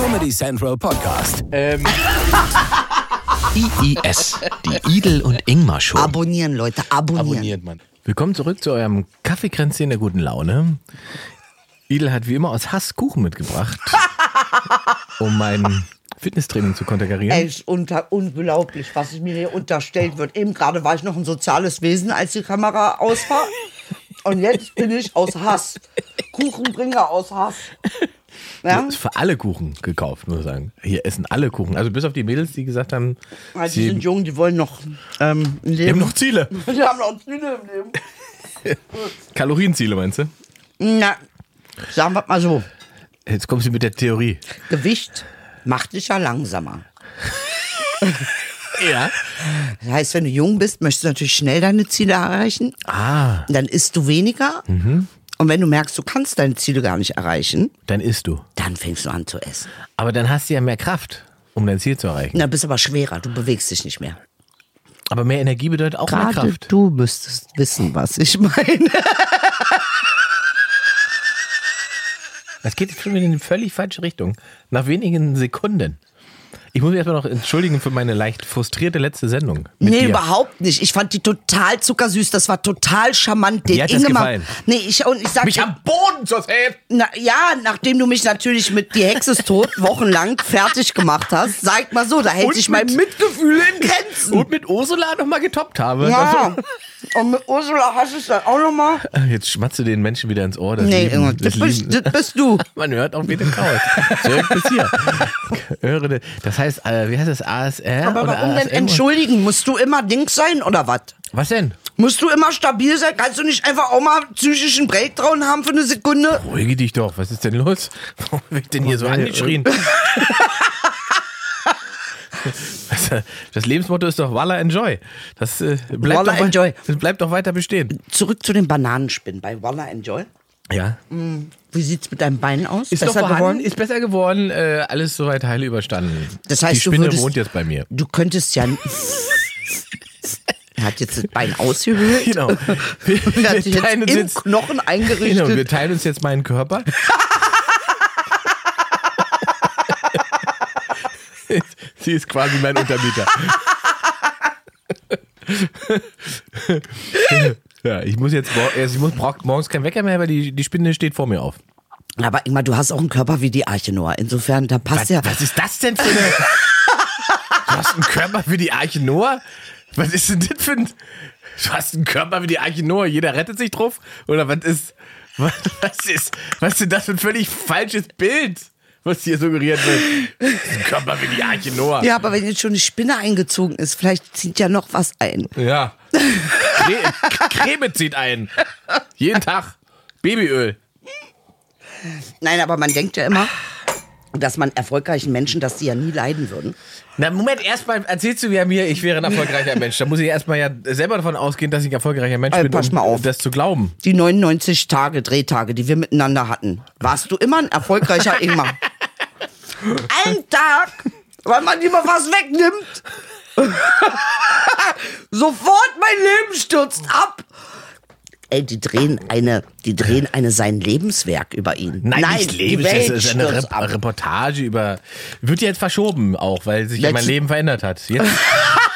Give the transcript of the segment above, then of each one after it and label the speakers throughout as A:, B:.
A: Comedy Central Podcast.
B: IIS, die Idel und Ingmar Show.
C: Abonnieren, Leute, abonnieren.
B: Abonniert man. Willkommen zurück zu eurem Kaffeekränzchen der guten Laune. Idel hat wie immer aus Hass Kuchen mitgebracht, um mein Fitnesstraining zu konterkarieren.
C: Ey, ist unter, unglaublich, was mir hier unterstellt wird. Eben gerade war ich noch ein soziales Wesen, als die Kamera aus war. Und jetzt bin ich aus Hass. Kuchenbringer aus Hass. Ja?
B: Ist für alle Kuchen gekauft, muss ich sagen. Hier essen alle Kuchen. Also bis auf die Mädels, die gesagt haben,
C: Also die
B: sie,
C: sind jung, die wollen noch ähm, ein
B: die
C: Leben.
B: haben noch Ziele.
C: die haben noch Ziele im Leben.
B: Kalorienziele, meinst du?
C: Na, sagen wir mal so.
B: Jetzt kommst du mit der Theorie.
C: Gewicht macht dich ja langsamer.
B: Ja.
C: Das heißt, wenn du jung bist, möchtest du natürlich schnell deine Ziele erreichen.
B: Ah,
C: Dann isst du weniger.
B: Mhm.
C: Und wenn du merkst, du kannst deine Ziele gar nicht erreichen,
B: dann isst du.
C: dann fängst du an zu essen.
B: Aber dann hast du ja mehr Kraft, um dein Ziel zu erreichen.
C: Na, bist aber schwerer, du bewegst dich nicht mehr.
B: Aber mehr Energie bedeutet auch mehr
C: Gerade
B: Kraft.
C: du müsstest wissen, was ich meine.
B: Das geht jetzt schon wieder in die völlig falsche Richtung. Nach wenigen Sekunden. Ich muss mich erstmal noch entschuldigen für meine leicht frustrierte letzte Sendung.
C: Nee,
B: dir.
C: überhaupt nicht. Ich fand die total zuckersüß. Das war total charmant. Den
B: Mir hat das
C: Ingemar-
B: gefallen.
C: Nee, ich, und ich sag,
B: Mich am Boden zu sehen!
C: na, ja, nachdem du mich natürlich mit Die Hexe ist tot wochenlang fertig gemacht hast, sag mal so, da hält sich mein Mitgefühl in Grenzen.
B: Und mit Ursula nochmal getoppt habe.
C: ja. Und mit Ursula hast du es dann auch nochmal.
B: Jetzt schmatzt du den Menschen wieder ins Ohr. Das
C: Nee,
B: Lieben,
C: Inge, das, bist, das bist du.
B: Man hört auch, wie du kaust. Zurück bis hier. Höre, das heißt, äh, wie heißt das? ASR?
C: Aber
B: oder
C: warum denn
B: ASM?
C: entschuldigen? Musst du immer Dings sein oder was?
B: Was denn?
C: Musst du immer stabil sein? Kannst du nicht einfach auch mal psychischen Breakdown haben für eine Sekunde?
B: Ruhige dich doch. Was ist denn los? Warum wird
C: Oh,
B: denn hier so angeschrien? Das, Lebensmotto ist doch Walla Enjoy. Das, äh, bleibt,
C: Walla
B: doch,
C: enjoy.
B: das bleibt doch weiter bestehen.
C: Zurück zu den Bananenspinnen bei Walla Enjoy.
B: Ja.
C: Wie sieht's mit deinem Bein aus?
B: Ist doch vorhanden, ist besser geworden, äh, alles soweit heile überstanden.
C: Das heißt,
B: Die
C: du
B: Spinne
C: würdest-
B: wohnt jetzt bei mir.
C: Du könntest ja. er hat jetzt das Bein ausgehöhlt.
B: Genau. Wir,
C: hat sich
B: wir, teilen
C: jetzt
B: uns
C: im
B: jetzt,
C: Knochen eingerichtet.
B: genau, wir teilen uns jetzt meinen Körper. Sie ist quasi mein Untermieter. ja, ich muss jetzt ich muss, morgens kein Wecker mehr, weil die, die Spinne steht vor mir auf.
C: Aber Ingmar, du hast auch einen Körper wie die Arche Noah. Insofern, da passt
B: Was,
C: ja.
B: was ist das denn für eine. Du hast einen Körper wie die Arche Noah? Was ist denn das für ein. Du hast einen Körper wie die Arche Noah, jeder rettet sich drauf? Oder was ist. Was, was ist. Was ist denn das für ein völlig falsches Bild, was hier suggeriert wird? Das ist ein Körper wie die Arche Noah.
C: Ja, aber wenn jetzt schon eine Spinne eingezogen ist, vielleicht zieht ja noch was ein.
B: Ja. Cre Creme zieht ein. Jeden Tag. Babyöl.
C: Nein, aber man denkt ja immer, dass man erfolgreichen Menschen, dass die ja nie leiden würden.
B: Na, Moment, erstmal erzählst du ja mir, ich wäre ein erfolgreicher Mensch. Da muss ich erstmal ja selber davon ausgehen, dass ich ein erfolgreicher Mensch
C: Äh,
B: bin,
C: pass
B: um
C: mal auf.
B: das zu glauben.
C: Die 99 Tage, Drehtage, die wir miteinander hatten, warst du immer ein erfolgreicher Ingmar. Ein Tag, weil man mal was wegnimmt. Sofort mein Leben stürzt ab. Ey, die drehen eine, die drehen eine sein Lebenswerk über ihn.
B: Nein, nicht
C: die
B: Leben, das ist eine Rep
C: ab.
B: Reportage über. Wird jetzt verschoben auch, weil sich ja mein Leben verändert hat. Jetzt.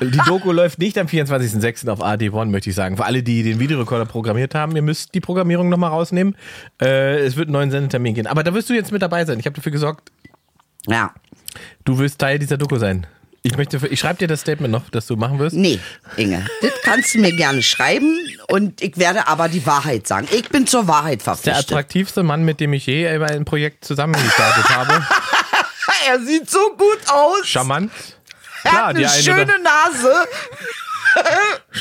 B: Die Doku läuft nicht am 24.06. auf AD1, möchte ich sagen. Für alle, die den Videorekorder programmiert haben, ihr müsst die Programmierung nochmal rausnehmen. Äh, es wird einen neuen Sendetermin gehen. Aber da wirst du jetzt mit dabei sein. Ich habe dafür gesorgt,
C: Ja,
B: du wirst Teil dieser Doku sein. Ich möchte, ich schreibe dir das Statement noch, das du machen wirst.
C: nee, Inge, das kannst du mir gerne schreiben und ich werde aber die Wahrheit sagen. Ich bin zur Wahrheit
B: Der
C: verpflichtet.
B: attraktivste Mann, mit dem ich je über ein Projekt zusammengestartet habe.
C: Er sieht so gut aus.
B: Charmant.
C: Er
B: Klar,
C: hat
B: die
C: eine
B: eine
C: schöne
B: oder,
C: Nase.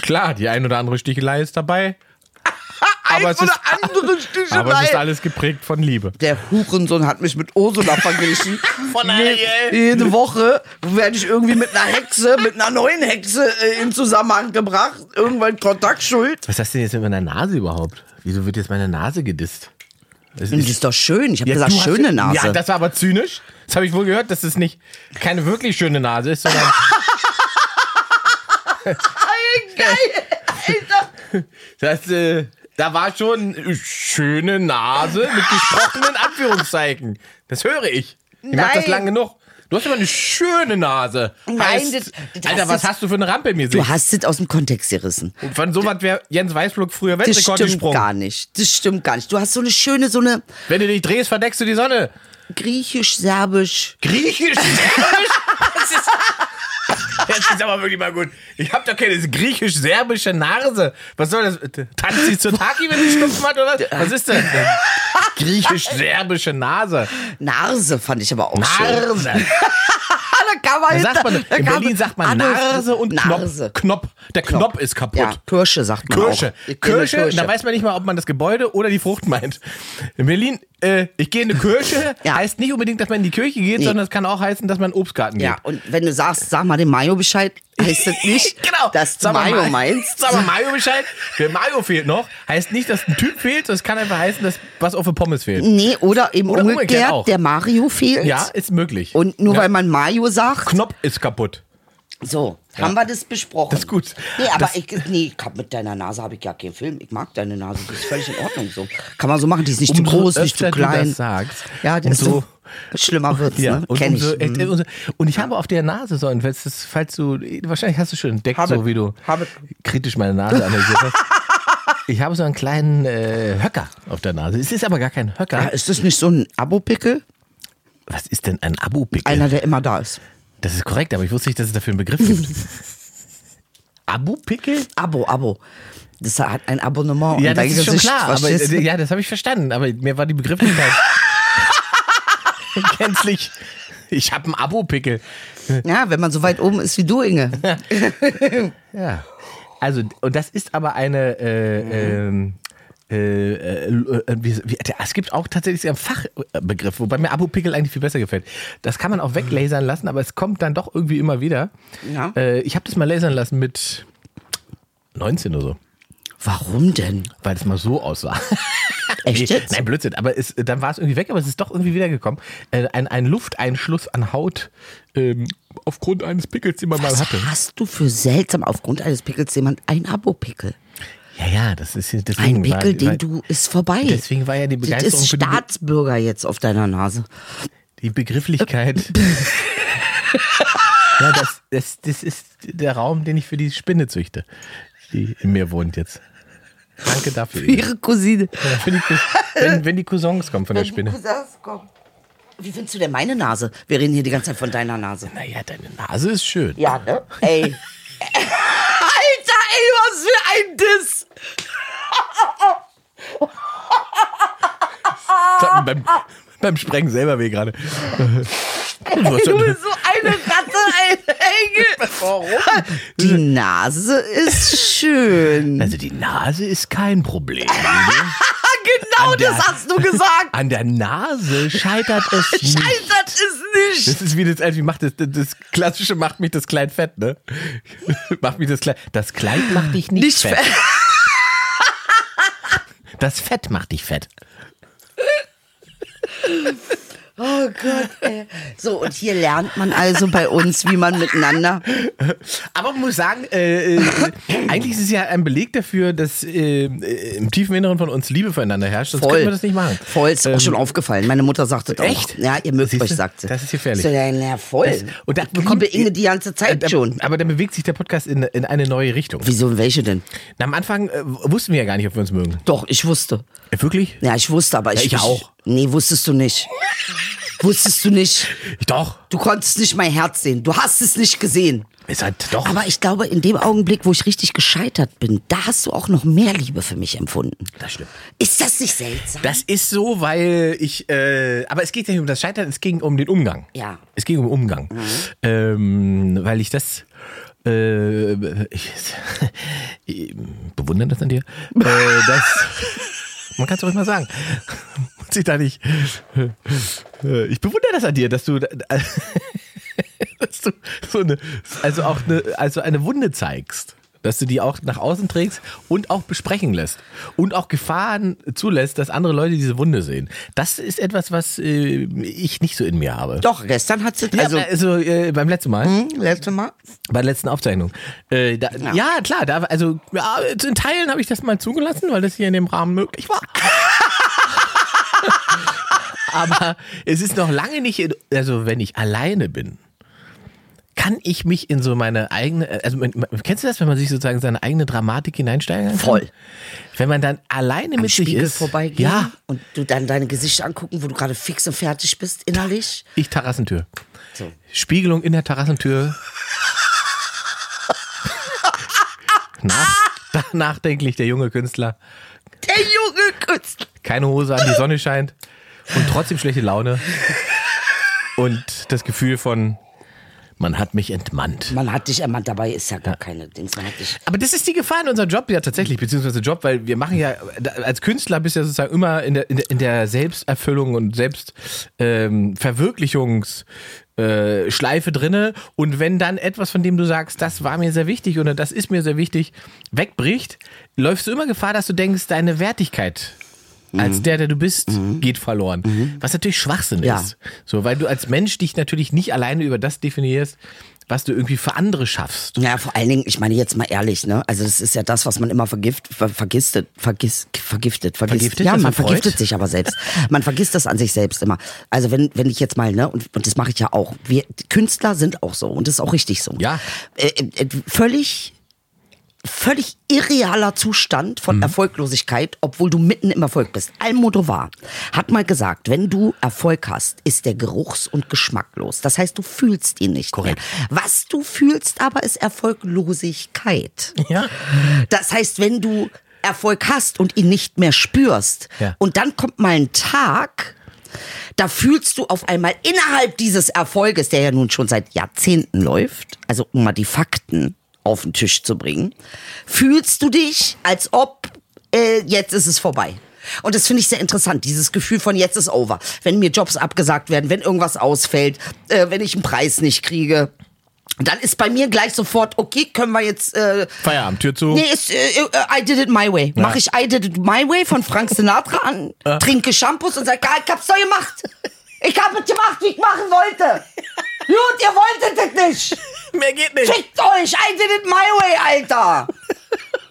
B: klar, die ein oder andere Stichelei ist dabei.
C: Ein
B: Aber es
C: oder
B: ist-
C: andere Stichelei.
B: Aber es ist alles geprägt von Liebe.
C: Der Hurensohn hat mich mit Ursula verglichen.
B: Von Ariel.
C: Jede Woche werde ich irgendwie mit einer Hexe, mit einer neuen Hexe äh, in Zusammenhang gebracht. Irgendwann Kontaktschuld.
B: Was hast du denn jetzt mit meiner Nase überhaupt? Wieso wird jetzt meine Nase gedisst? Das
C: Das ist doch schön. Ich habe gesagt,
B: du hast-
C: schöne Nase.
B: Ja, das war aber zynisch. Das habe ich wohl gehört, dass es nicht keine wirklich schöne Nase ist, sondern
C: Geil.
B: Das äh, Da war schon schöne Nase mit gesprochenen Anführungszeichen. Das höre ich. Ich mach das lang genug. Du hast aber eine schöne Nase.
C: Nein,
B: Heißt,
C: das- das
B: Alter, was hast du für eine Rampe mir
C: Du hast es aus dem Kontext gerissen.
B: Von so was wäre Jens Weißblock früher
C: Das
B: Weltrekord
C: stimmt
B: gesprungen.
C: gar nicht. Das stimmt gar nicht. Du hast so eine schöne, so eine
B: Wenn du dich drehst, verdeckst du die Sonne.
C: griechisch-serbisch.
B: Griechisch? das ist, das ist aber wirklich mal gut. Ich habe doch keine griechisch-serbische Nase. Was soll das? Tanzt sie zur Taki, wenn sie Schnupfen hat, oder? Was ist denn? Griechisch-serbische Nase.
C: Nase fand ich aber auch schön.
B: Nase.
C: Da kann man
B: Da sagt man,
C: da
B: in Berlin sagt man Nase und
C: Nase.
B: Knopf. Knopf. Der Knopf ist kaputt.
C: Ja, Kirsche sagt man
B: Kirsche.
C: auch. Eine
B: Kirsche, da weiß man nicht mal, ob man das Gebäude oder die Frucht meint. In Berlin, äh, ich gehe in eine Kirche,
C: Ja.
B: heißt nicht unbedingt, dass man in die Kirche geht,
C: Nee.
B: sondern es kann auch heißen, dass man in den Obstgarten
C: Ja,
B: geht.
C: und wenn du sagst, sag mal dem Mayo Bescheid, heißt das nicht,
B: genau.
C: dass du
B: mal
C: Mayo
B: Ma-
C: meinst.
B: Sag mal Mayo Bescheid. Der Mayo fehlt noch. Heißt nicht, dass ein Typ fehlt, sondern es kann einfach heißen, dass was auf der Pommes fehlt.
C: Nee, oder eben
B: Oder umgekehrt
C: umgekehrt,
B: auch.
C: der Mario fehlt.
B: Ja, ist möglich.
C: Und nur
B: ja.
C: weil man Mayo sagt,
B: Knopf ist kaputt.
C: so, haben wir das besprochen.
B: Das ist gut.
C: Nee, aber
B: Das-
C: ich, nee, ich hab mit deiner Nase habe ich ja keinen Film. Ich mag deine Nase, die ist völlig in Ordnung so. Kann man so machen, die ist nicht zu
B: Umso
C: groß, nicht zu
B: öfter du
C: klein.
B: das sagst,
C: ja, ist
B: umso-
C: so schlimmer wird's,
B: Ja,
C: ne?
B: und,
C: Kenn ich.
B: umso, echt,
C: Mhm.
B: umso, und ich habe auf der Nase so, und falls, das, falls du, wahrscheinlich hast du schon entdeckt,
C: Habe.
B: so wie du
C: Habe.
B: kritisch meine Nase analysiert hast. Ich habe so einen kleinen äh, Höcker auf der Nase. Es ist aber gar kein Höcker.
C: Ja, ist das nicht so ein Abo-Pickel?
B: Was ist denn ein Abo-Pickel?
C: Einer, der immer da ist.
B: Das ist korrekt, aber ich wusste nicht, dass es dafür einen Begriff gibt. Abo-Pickel?
C: Abo, Abo. Das hat ein Abonnement.
B: Ja,
C: und
B: das ist schon
C: Gesicht,
B: klar. Aber, ja, das habe ich verstanden. Aber mir war die Begrifflichkeit gänzlich. Ich habe einen Abo-Pickel.
C: Ja, wenn man so weit oben ist wie du, Inge.
B: Ja. Also, und das ist aber eine. Äh, ähm, äh, äh, äh, wie, wie, es gibt auch tatsächlich einen Fachbegriff, wobei mir Abo-Pickel eigentlich viel besser gefällt. Das kann man auch weglasern lassen, aber es kommt dann doch irgendwie immer wieder.
C: Ja.
B: Äh, ich habe das mal lasern lassen mit 19 oder so,
C: Warum denn?
B: weil es mal so aussah.
C: Echt jetzt?
B: Nein, Blödsinn. Aber es, dann war es irgendwie weg, aber es ist doch irgendwie wiedergekommen. Äh, ein, ein Lufteinschluss an Haut ähm, aufgrund eines Pickels, den man mal
C: Was
B: hatte.
C: hast du für seltsam aufgrund eines Pickels jemand ein Abo-Pickel?
B: Ja, ja, das ist deswegen
C: Ein Pickel,
B: war,
C: den
B: war,
C: du ist vorbei.
B: Deswegen war ja die
C: das
B: Begeisterung
C: ist
B: für die, Be-
C: Staatsbürger jetzt auf deiner Nase.
B: die Begrifflichkeit. ja, das, das, das ist der Raum, den ich für die Spinne züchte, die in mir wohnt jetzt. Danke dafür. Ina.
C: Ihre Cousine.
B: Ja, für die, Cous- wenn, wenn die Cousins kommen von der Spinne.
C: Wie findest du denn meine Nase? Wir reden hier die ganze Zeit von deiner Nase.
B: Naja, deine Nase ist schön.
C: Ja, ne? Ey. Alter, ey, was für ein Diss.
B: Beim, beim Sprengen selber weh gerade. Du hast
C: Du bist so eine Ratte, ey. Engel.
B: Warum?
C: Die Nase ist schön.
B: Also die Nase ist kein Problem.
C: genau
B: An der-
C: das hast du gesagt.
B: An der Nase scheitert es nicht.
C: Scheitert es nicht.
B: Das ist wie das, also wie macht das, das, das klassische macht mich das Kleid fett, ne? macht mich das Kleid. Das Kleid macht dich nicht,
C: Nicht
B: fett.
C: fett.
B: Das Fett macht dich fett.
C: Oh Gott, ey. So, und hier lernt man also bei uns, wie man miteinander.
B: Aber man muss sagen, äh, äh, eigentlich ist es ja ein Beleg dafür, dass äh, äh, im tiefen Inneren von uns Liebe füreinander herrscht. Sonst könnten wir das nicht machen.
C: Voll, ist auch schon aufgefallen. Meine Mutter sagte das
B: echt?
C: auch. Ja, ihr mögt
B: Siehste,
C: euch, sagt sie.
B: das ist gefährlich.
C: So, ja, na, voll.
B: Das- und da
C: liebe Inge die ganze
B: Äh,
C: Zeit
B: da-
C: schon.
B: Aber dann bewegt sich der Podcast in, in eine neue Richtung.
C: Wieso, welche denn?
B: Na, am Anfang äh, wussten wir ja gar nicht, ob wir uns mögen.
C: Doch, ich wusste.
B: Äh, wirklich?
C: Ja, ich wusste, aber ich.
B: ich auch.
C: Nee, wusstest du nicht. Wusstest du nicht.
B: Ich doch.
C: Du konntest nicht mein Herz sehen. Du hast es nicht gesehen.
B: Ist halt doch.
C: Aber ich glaube, in dem Augenblick, wo ich richtig gescheitert bin, da hast du auch noch mehr Liebe für mich empfunden.
B: das stimmt.
C: Ist das nicht seltsam?
B: Das ist so, weil ich, äh, aber es geht ja nicht um das Scheitern, es ging um den Umgang.
C: Ja.
B: Es ging um Umgang. Ähm, weil ich das, äh, ich, ich bewundere das an dir, äh, das, man kann es ruhig mal sagen, muss ich da nicht, äh, ich bewundere das an dir, dass du, dass du so eine, also auch eine, also eine Wunde zeigst. dass du die auch nach außen trägst und auch besprechen lässt und auch Gefahren zulässt, dass andere Leute diese Wunde sehen. Das ist etwas, was äh, ich nicht so in mir habe.
C: Doch, gestern hat sie,
B: Also,
C: also,
B: also äh, beim letzten Mal,
C: hm, letzte Mal.
B: bei der letzten Aufzeichnung. Äh, da, ja. klar, da, also ja, in Teilen habe ich das mal zugelassen, weil das hier in dem Rahmen möglich war. Aber es ist noch lange nicht, in, also wenn ich alleine bin, kann ich mich in so meine eigene, also kennst du das, wenn man sich sozusagen seine eigene Dramatik hineinsteigern kann?
C: Voll.
B: Wenn man dann alleine
C: Am
B: mit sich
C: Spiegel
B: ist.
C: vorbeigehen
B: Ja,
C: und du dann deine Gesichter angucken, wo du gerade fix und fertig bist innerlich.
B: ich Terrassentür.
C: So.
B: Spiegelung in der Terrassentür. Nach, nachdenklich der junge Künstler.
C: Der junge Künstler.
B: keine Hose an, die Sonne scheint und trotzdem schlechte Laune. Und das Gefühl von, man hat mich entmannt.
C: Man hat dich ermannt, dabei ist ja gar keine Dings.
B: Aber das ist die Gefahr in unserem Job ja tatsächlich, beziehungsweise Job, weil wir machen ja, als Künstler bist du ja sozusagen immer in der, in der, in der Selbsterfüllung und Selbstverwirklichungs- ähm, äh, Schleife drinne und wenn dann etwas, von dem du sagst, das war mir sehr wichtig oder das ist mir sehr wichtig, wegbricht, läufst du immer Gefahr, dass du denkst, deine Wertigkeit als der, der du bist, geht verloren. Was natürlich Schwachsinn
C: Ja.
B: ist. So, weil du als Mensch dich natürlich nicht alleine über das definierst, was du irgendwie für andere schaffst.
C: Ja, vor allen Dingen, ich meine jetzt mal ehrlich, ne? Also das ist ja das, was man immer vergift, ver, vergistet, vergis, vergiftet, vergisst.
B: Vergiftet?
C: Ja, man vergiftet sich aber selbst. Man vergisst das an sich selbst immer. Also wenn, wenn ich jetzt mal, ne, und, und das mache ich ja auch. Wir Künstler sind auch so und das ist auch richtig so.
B: Ja.
C: Äh, äh, völlig völlig irrealer Zustand
B: Mhm.
C: von Erfolglosigkeit, obwohl du mitten im Erfolg bist. Almodovar hat mal gesagt, wenn du Erfolg hast, ist der geruchs- und geschmacklos. Das heißt, du fühlst ihn nicht
B: Korrekt.
C: mehr. Was du fühlst aber, ist Erfolglosigkeit.
B: Ja.
C: Das heißt, wenn du Erfolg hast und ihn nicht mehr spürst
B: Ja.
C: und dann kommt mal ein Tag, da fühlst du auf einmal innerhalb dieses Erfolges, der ja nun schon seit Jahrzehnten läuft, also um mal die Fakten auf den Tisch zu bringen, fühlst du dich, als ob äh, jetzt ist es vorbei. Und das finde ich sehr interessant, dieses Gefühl von jetzt ist over. Wenn mir Jobs abgesagt werden, wenn irgendwas ausfällt, äh, wenn ich einen Preis nicht kriege, dann ist bei mir gleich sofort, okay, können wir jetzt äh,
B: Feierabend, Tür zu.
C: Nee, ist, äh, äh, I did it my way. Mach ich I did it my way von Frank Sinatra an, trinke Shampoos und sag, "Geil, ich hab's doch gemacht. Ich hab es gemacht, wie ich machen wollte. Gut, ihr wolltet es nicht.
B: Mehr geht nicht.
C: Fickt euch, I did it my way, Alter.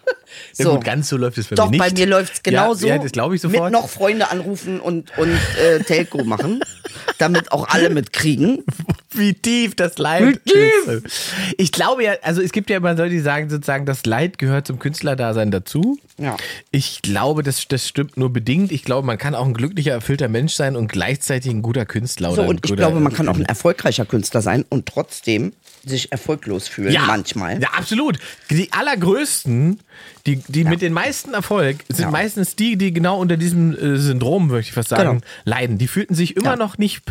B: Ja,
C: So.
B: gut, ganz so läuft es bei
C: Doch,
B: mir nicht.
C: bei mir läuft's genauso.
B: Ja, ja das glaube ich sofort.
C: Mit noch Freunde anrufen und, und äh, Telco machen, damit auch alle mitkriegen.
B: Wie tief das Leid
C: Wie tief?
B: ist. Ich glaube ja, also es gibt ja immer Leute, die sagen sozusagen, das Leid gehört zum Künstlerdasein dazu.
C: Ja.
B: Ich glaube, das, das stimmt nur bedingt. Ich glaube, man kann auch ein glücklicher, erfüllter Mensch sein und gleichzeitig ein guter Künstler.
C: So,
B: oder
C: und ich glaube, man kann auch ein erfolgreicher Künstler sein und trotzdem sich erfolglos fühlen,
B: ja,
C: manchmal.
B: Ja, absolut. Die allergrößten, die, die mit den meisten Erfolg, sind
C: Ja.
B: meistens die, die genau unter diesem äh, Syndrom, möchte ich fast sagen,
C: Genau.
B: leiden. Die fühlten sich immer
C: Ja.
B: noch nicht.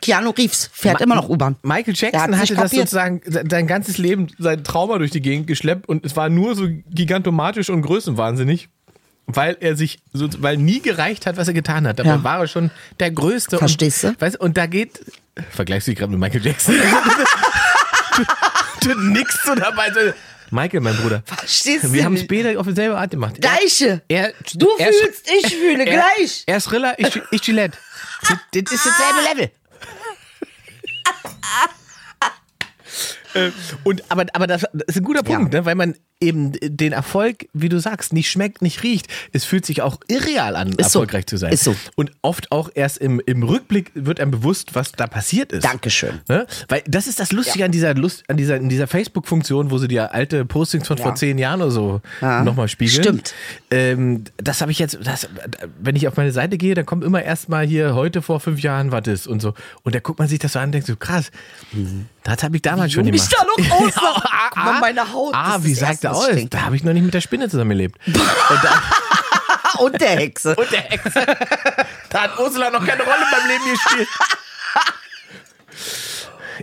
C: Keanu Reeves fährt
B: Ma-
C: immer noch U-Bahn.
B: Michael Jackson
C: hat's
B: hatte das sozusagen se- sein ganzes Leben, sein Trauma durch die Gegend geschleppt und es war nur so gigantomatisch und größenwahnsinnig, weil er sich, so, weil nie gereicht hat, was er getan hat. Dabei
C: Ja.
B: war er schon der Größte.
C: Verstehst
B: und,
C: du?
B: Weißt, und da geht, vergleichst du dich gerade mit Michael Jackson? du, nix so dabei. Michael, mein Bruder.
C: Verstehst du
B: Wir haben es beide auf dieselbe Art gemacht.
C: Gleiche.
B: Er,
C: Du
B: er,
C: fühlst, ich fühle,
B: er,
C: gleich.
B: Er ist Rilla, ich, ich Gillette. Das, das ist dasselbe Level. Äh, Und aber, aber das ist ein guter Punkt, ne? weil man eben den Erfolg, wie du sagst, nicht schmeckt, nicht riecht. Es fühlt sich auch irreal an,
C: so.
B: erfolgreich zu sein.
C: Ist so.
B: Und oft auch erst im, im Rückblick wird einem bewusst, was da passiert ist.
C: Dankeschön.
B: Ne? Weil das ist das Lustige an dieser Lust, an dieser, in dieser Facebook-Funktion, wo sie dir alte Postings von vor zehn Jahren oder so
C: Ja.
B: nochmal spiegeln.
C: Stimmt.
B: Ähm, das habe ich jetzt, das, wenn ich auf meine Seite gehe, dann kommt immer erstmal hier heute vor fünf Jahren was ist und so. Und da guckt man sich das so an und denkt so, krass, das habe ich damals schon
C: jung
B: gemacht.
C: ich da noch.
B: Ja,
C: Guck mal, meine Haut,
B: Ah,
C: ist
B: wie sagt er aus?
C: stinkt.
B: Da habe ich noch nicht mit der Spinne zusammengelebt. Und da,
C: Und der Hexe.
B: und der Hexe. Da hat Ursula noch keine Rolle meinem Leben gespielt.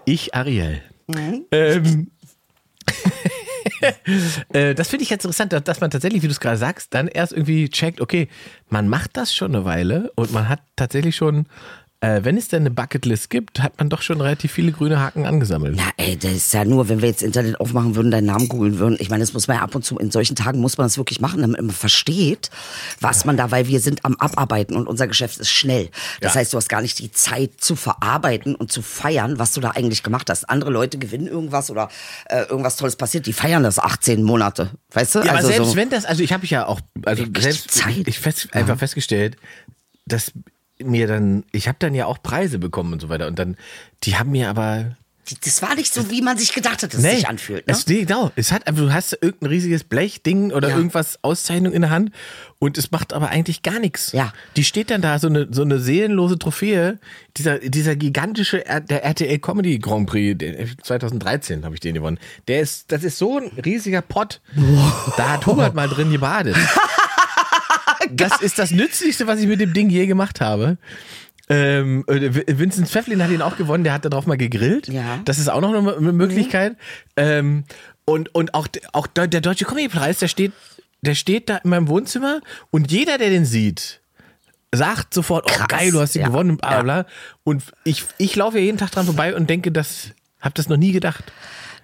B: Ich, Ariel. Ähm, äh, das finde ich jetzt interessant, dass man tatsächlich, wie du es gerade sagst, dann erst irgendwie checkt, okay, man macht das schon eine Weile und man hat tatsächlich schon äh, wenn es denn eine Bucketlist gibt, hat man doch schon relativ viele grüne Haken angesammelt.
C: Ja, ey, das ist ja nur, wenn wir jetzt Internet aufmachen würden, deinen Namen googeln würden. Ich meine, das muss man ja ab und zu, in solchen Tagen muss man das wirklich machen, damit man versteht, was man da, weil wir sind am Abarbeiten und unser Geschäft ist schnell. Das
B: Ja.
C: heißt, du hast gar nicht die Zeit zu verarbeiten und zu feiern, was du da eigentlich gemacht hast. Andere Leute gewinnen irgendwas oder äh, irgendwas Tolles passiert, die feiern das 18 Monate. Weißt du?
B: Ja, aber
C: also
B: selbst
C: so,
B: wenn das, also ich habe ja auch, also selbst
C: Zeit.
B: ich fest, einfach festgestellt, dass mir dann, ich habe dann ja auch Preise bekommen und so weiter und dann, die haben mir aber
C: das war nicht so, wie man sich gedacht hat, dass es sich anfühlt. Ne?
B: Es, nee, genau. Es hat einfach, du hast irgendein riesiges Blechding oder
C: Ja.
B: irgendwas Auszeichnung in der Hand und es macht aber eigentlich gar nichts.
C: Ja.
B: Die steht dann da, so eine, so eine seelenlose Trophäe, dieser, dieser gigantische, der RTL Comedy Grand Prix, der- 2013 habe ich den gewonnen. Der ist, das ist so ein riesiger Pott. Da hat Hubert mal drin gebadet. das ist das Nützlichste, was ich mit dem Ding je gemacht habe. Ähm, äh, Vincent Pfefflin hat ihn auch gewonnen, der hat darauf mal gegrillt.
C: Ja.
B: Das ist auch noch eine Möglichkeit. Ähm, und, und auch, auch der Deutsche Comedy-Preis, der steht, der steht da in meinem Wohnzimmer und jeder, der den sieht, sagt sofort, oh
C: Krass,
B: geil, du hast ihn
C: ja.
B: gewonnen, bla bla bla. Und ich, ich laufe ja jeden Tag dran vorbei und denke, das, hab das noch nie gedacht.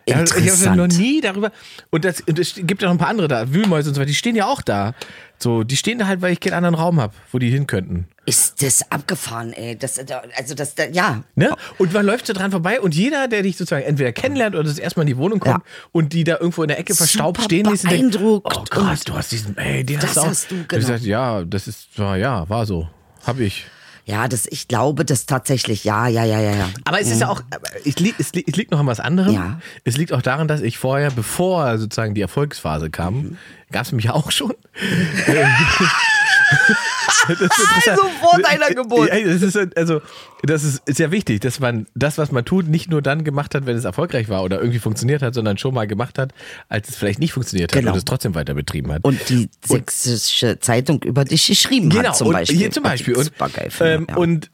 B: Ja, Ich habe
C: Interessant.
B: noch nie darüber. Und das, und es gibt ja noch ein paar andere da, Wühlmäuse und so weiter, die stehen ja auch da. So, die stehen da halt, weil ich keinen anderen Raum habe, wo die hin könnten.
C: Ist das abgefahren, ey. Das, also das, ja.
B: Ne? Und man läuft so dran vorbei und jeder, der dich sozusagen entweder kennenlernt oder das erstmal in die Wohnung kommt
C: Ja.
B: und die da irgendwo in der Ecke verstaubt
C: Super
B: stehen ließen, denkt,
C: beeindruckt
B: oh krass,
C: und-
B: du hast diesen, ey, den
C: Das
B: hast du auch.
C: hast du, genau.
B: Ich sag, ja, das ist, war, ja, war so. Hab ich.
C: Ja, das, ich glaube das tatsächlich, ja, ja, ja, ja, ja.
B: Aber es ist ja auch, aber es, liegt, es, liegt, es liegt noch an was anderem.
C: Ja.
B: Es liegt auch daran, dass ich vorher, bevor sozusagen die Erfolgsphase kam,
C: Mhm.
B: Gab es mich auch schon. Das ist interessant.
C: Also vor deiner Geburt.
B: Ja, das ist, also, das ist, ist ja wichtig, dass man das, was man tut, nicht nur dann gemacht hat, wenn es erfolgreich war oder irgendwie funktioniert hat, sondern schon mal gemacht hat, als es vielleicht nicht funktioniert hat
C: Genau.
B: und es trotzdem weiter betrieben hat.
C: Und die sächsische Zeitung über dich geschrieben
B: genau,
C: hat zum
B: und
C: Beispiel.
B: Hier zum Beispiel. Und,
C: ich super geil finde,
B: ähm,
C: ja.
B: und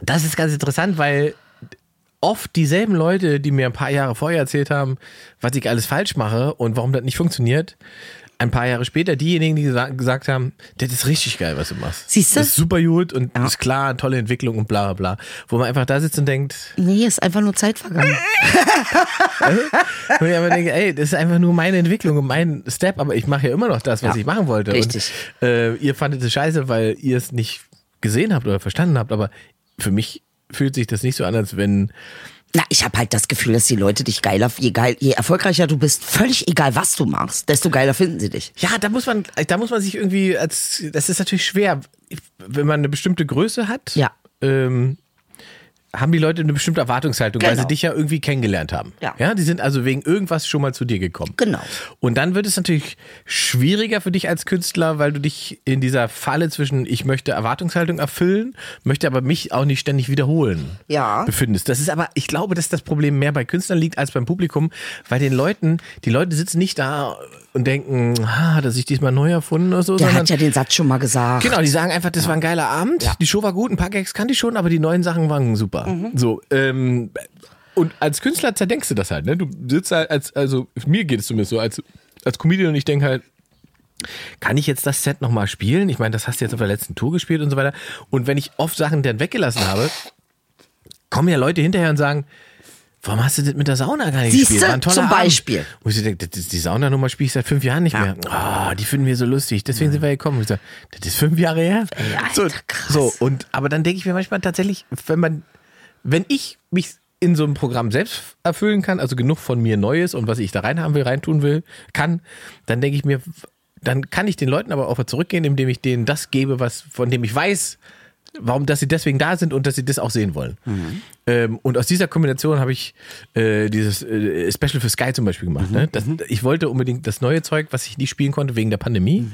B: das ist ganz interessant, weil oft dieselben Leute, die mir ein paar Jahre vorher erzählt haben, was ich alles falsch mache und warum das nicht funktioniert, ein paar Jahre später diejenigen, die gesa- gesagt haben, das ist richtig geil, was du machst.
C: Siehst du?
B: Das ist super gut und ist klar, tolle Entwicklung und bla bla bla. Wo man einfach da sitzt und denkt,
C: nee, ist einfach nur Zeit vergangen.
B: wo ich einfach denke, ey, das ist einfach nur meine Entwicklung und mein Step, aber ich mache ja immer noch das, was
C: Ja,
B: ich machen wollte.
C: richtig.
B: Und, äh, ihr fandet es scheiße, weil ihr es nicht gesehen habt oder verstanden habt, aber für mich fühlt sich das nicht so an, als wenn
C: Na, ich habe halt das Gefühl, dass die Leute dich geiler, je, geil, je erfolgreicher du bist, völlig egal, was du machst, desto geiler finden sie dich.
B: Ja, da muss man, da muss man sich irgendwie als, das ist natürlich schwer, wenn man eine bestimmte Größe hat.
C: Ja.
B: Ähm, haben die Leute eine bestimmte Erwartungshaltung, weil
C: Genau.
B: sie dich ja irgendwie kennengelernt haben.
C: Ja.
B: ja. Die sind also wegen irgendwas schon mal zu dir gekommen.
C: Genau.
B: Und dann wird es natürlich schwieriger für dich als Künstler, weil du dich in dieser Falle zwischen ich möchte Erwartungshaltung erfüllen, möchte aber mich auch nicht ständig wiederholen
C: Ja.
B: befindest. Das ist aber, ich glaube, dass das Problem mehr bei Künstlern liegt als beim Publikum, weil den Leuten, die Leute sitzen nicht da und denken, ah, hat er sich diesmal neu erfunden oder so,
C: Der
B: sondern
C: hat ja den Satz schon mal gesagt.
B: Genau, die sagen einfach, das war ein geiler Abend, die Show war gut, ein paar Gags kannte ich schon, aber die neuen Sachen waren super. So, ähm, und als Künstler zerdenkst du das halt, ne? Du sitzt halt als, also mir geht es zumindest so, als, als Comedian und ich denke halt, kann ich jetzt das Set nochmal spielen? Ich meine, das hast du jetzt auf der letzten Tour gespielt und so weiter. Und wenn ich oft Sachen dann weggelassen habe, kommen ja Leute hinterher und sagen, warum hast du das mit der Sauna gar nicht
C: Siehste,
B: gespielt? War ein toller
C: zum
B: Abend.
C: Beispiel.
B: Wo ich denke, die Saunanummer spiele ich seit fünf Jahren nicht
C: Ja.
B: mehr. Ah, die finden wir so lustig, deswegen sind wir gekommen. Und ich sage, das ist fünf Jahre her.
C: Alter,
B: so,
C: krass.
B: so, und aber dann denke ich mir manchmal tatsächlich, wenn man, wenn ich mich in so einem Programm selbst erfüllen kann, also genug von mir Neues und was ich da reinhaben will, reintun will, kann, dann denke ich mir, dann kann ich den Leuten aber auch zurückgehen, indem ich denen das gebe, was, von dem ich weiß, warum, dass sie deswegen da sind und dass sie das auch sehen wollen. Ähm, und aus dieser Kombination habe ich äh, dieses äh, Special für Sky zum Beispiel gemacht. Ne? Das, ich wollte unbedingt das neue Zeug, was ich nicht spielen konnte wegen der Pandemie,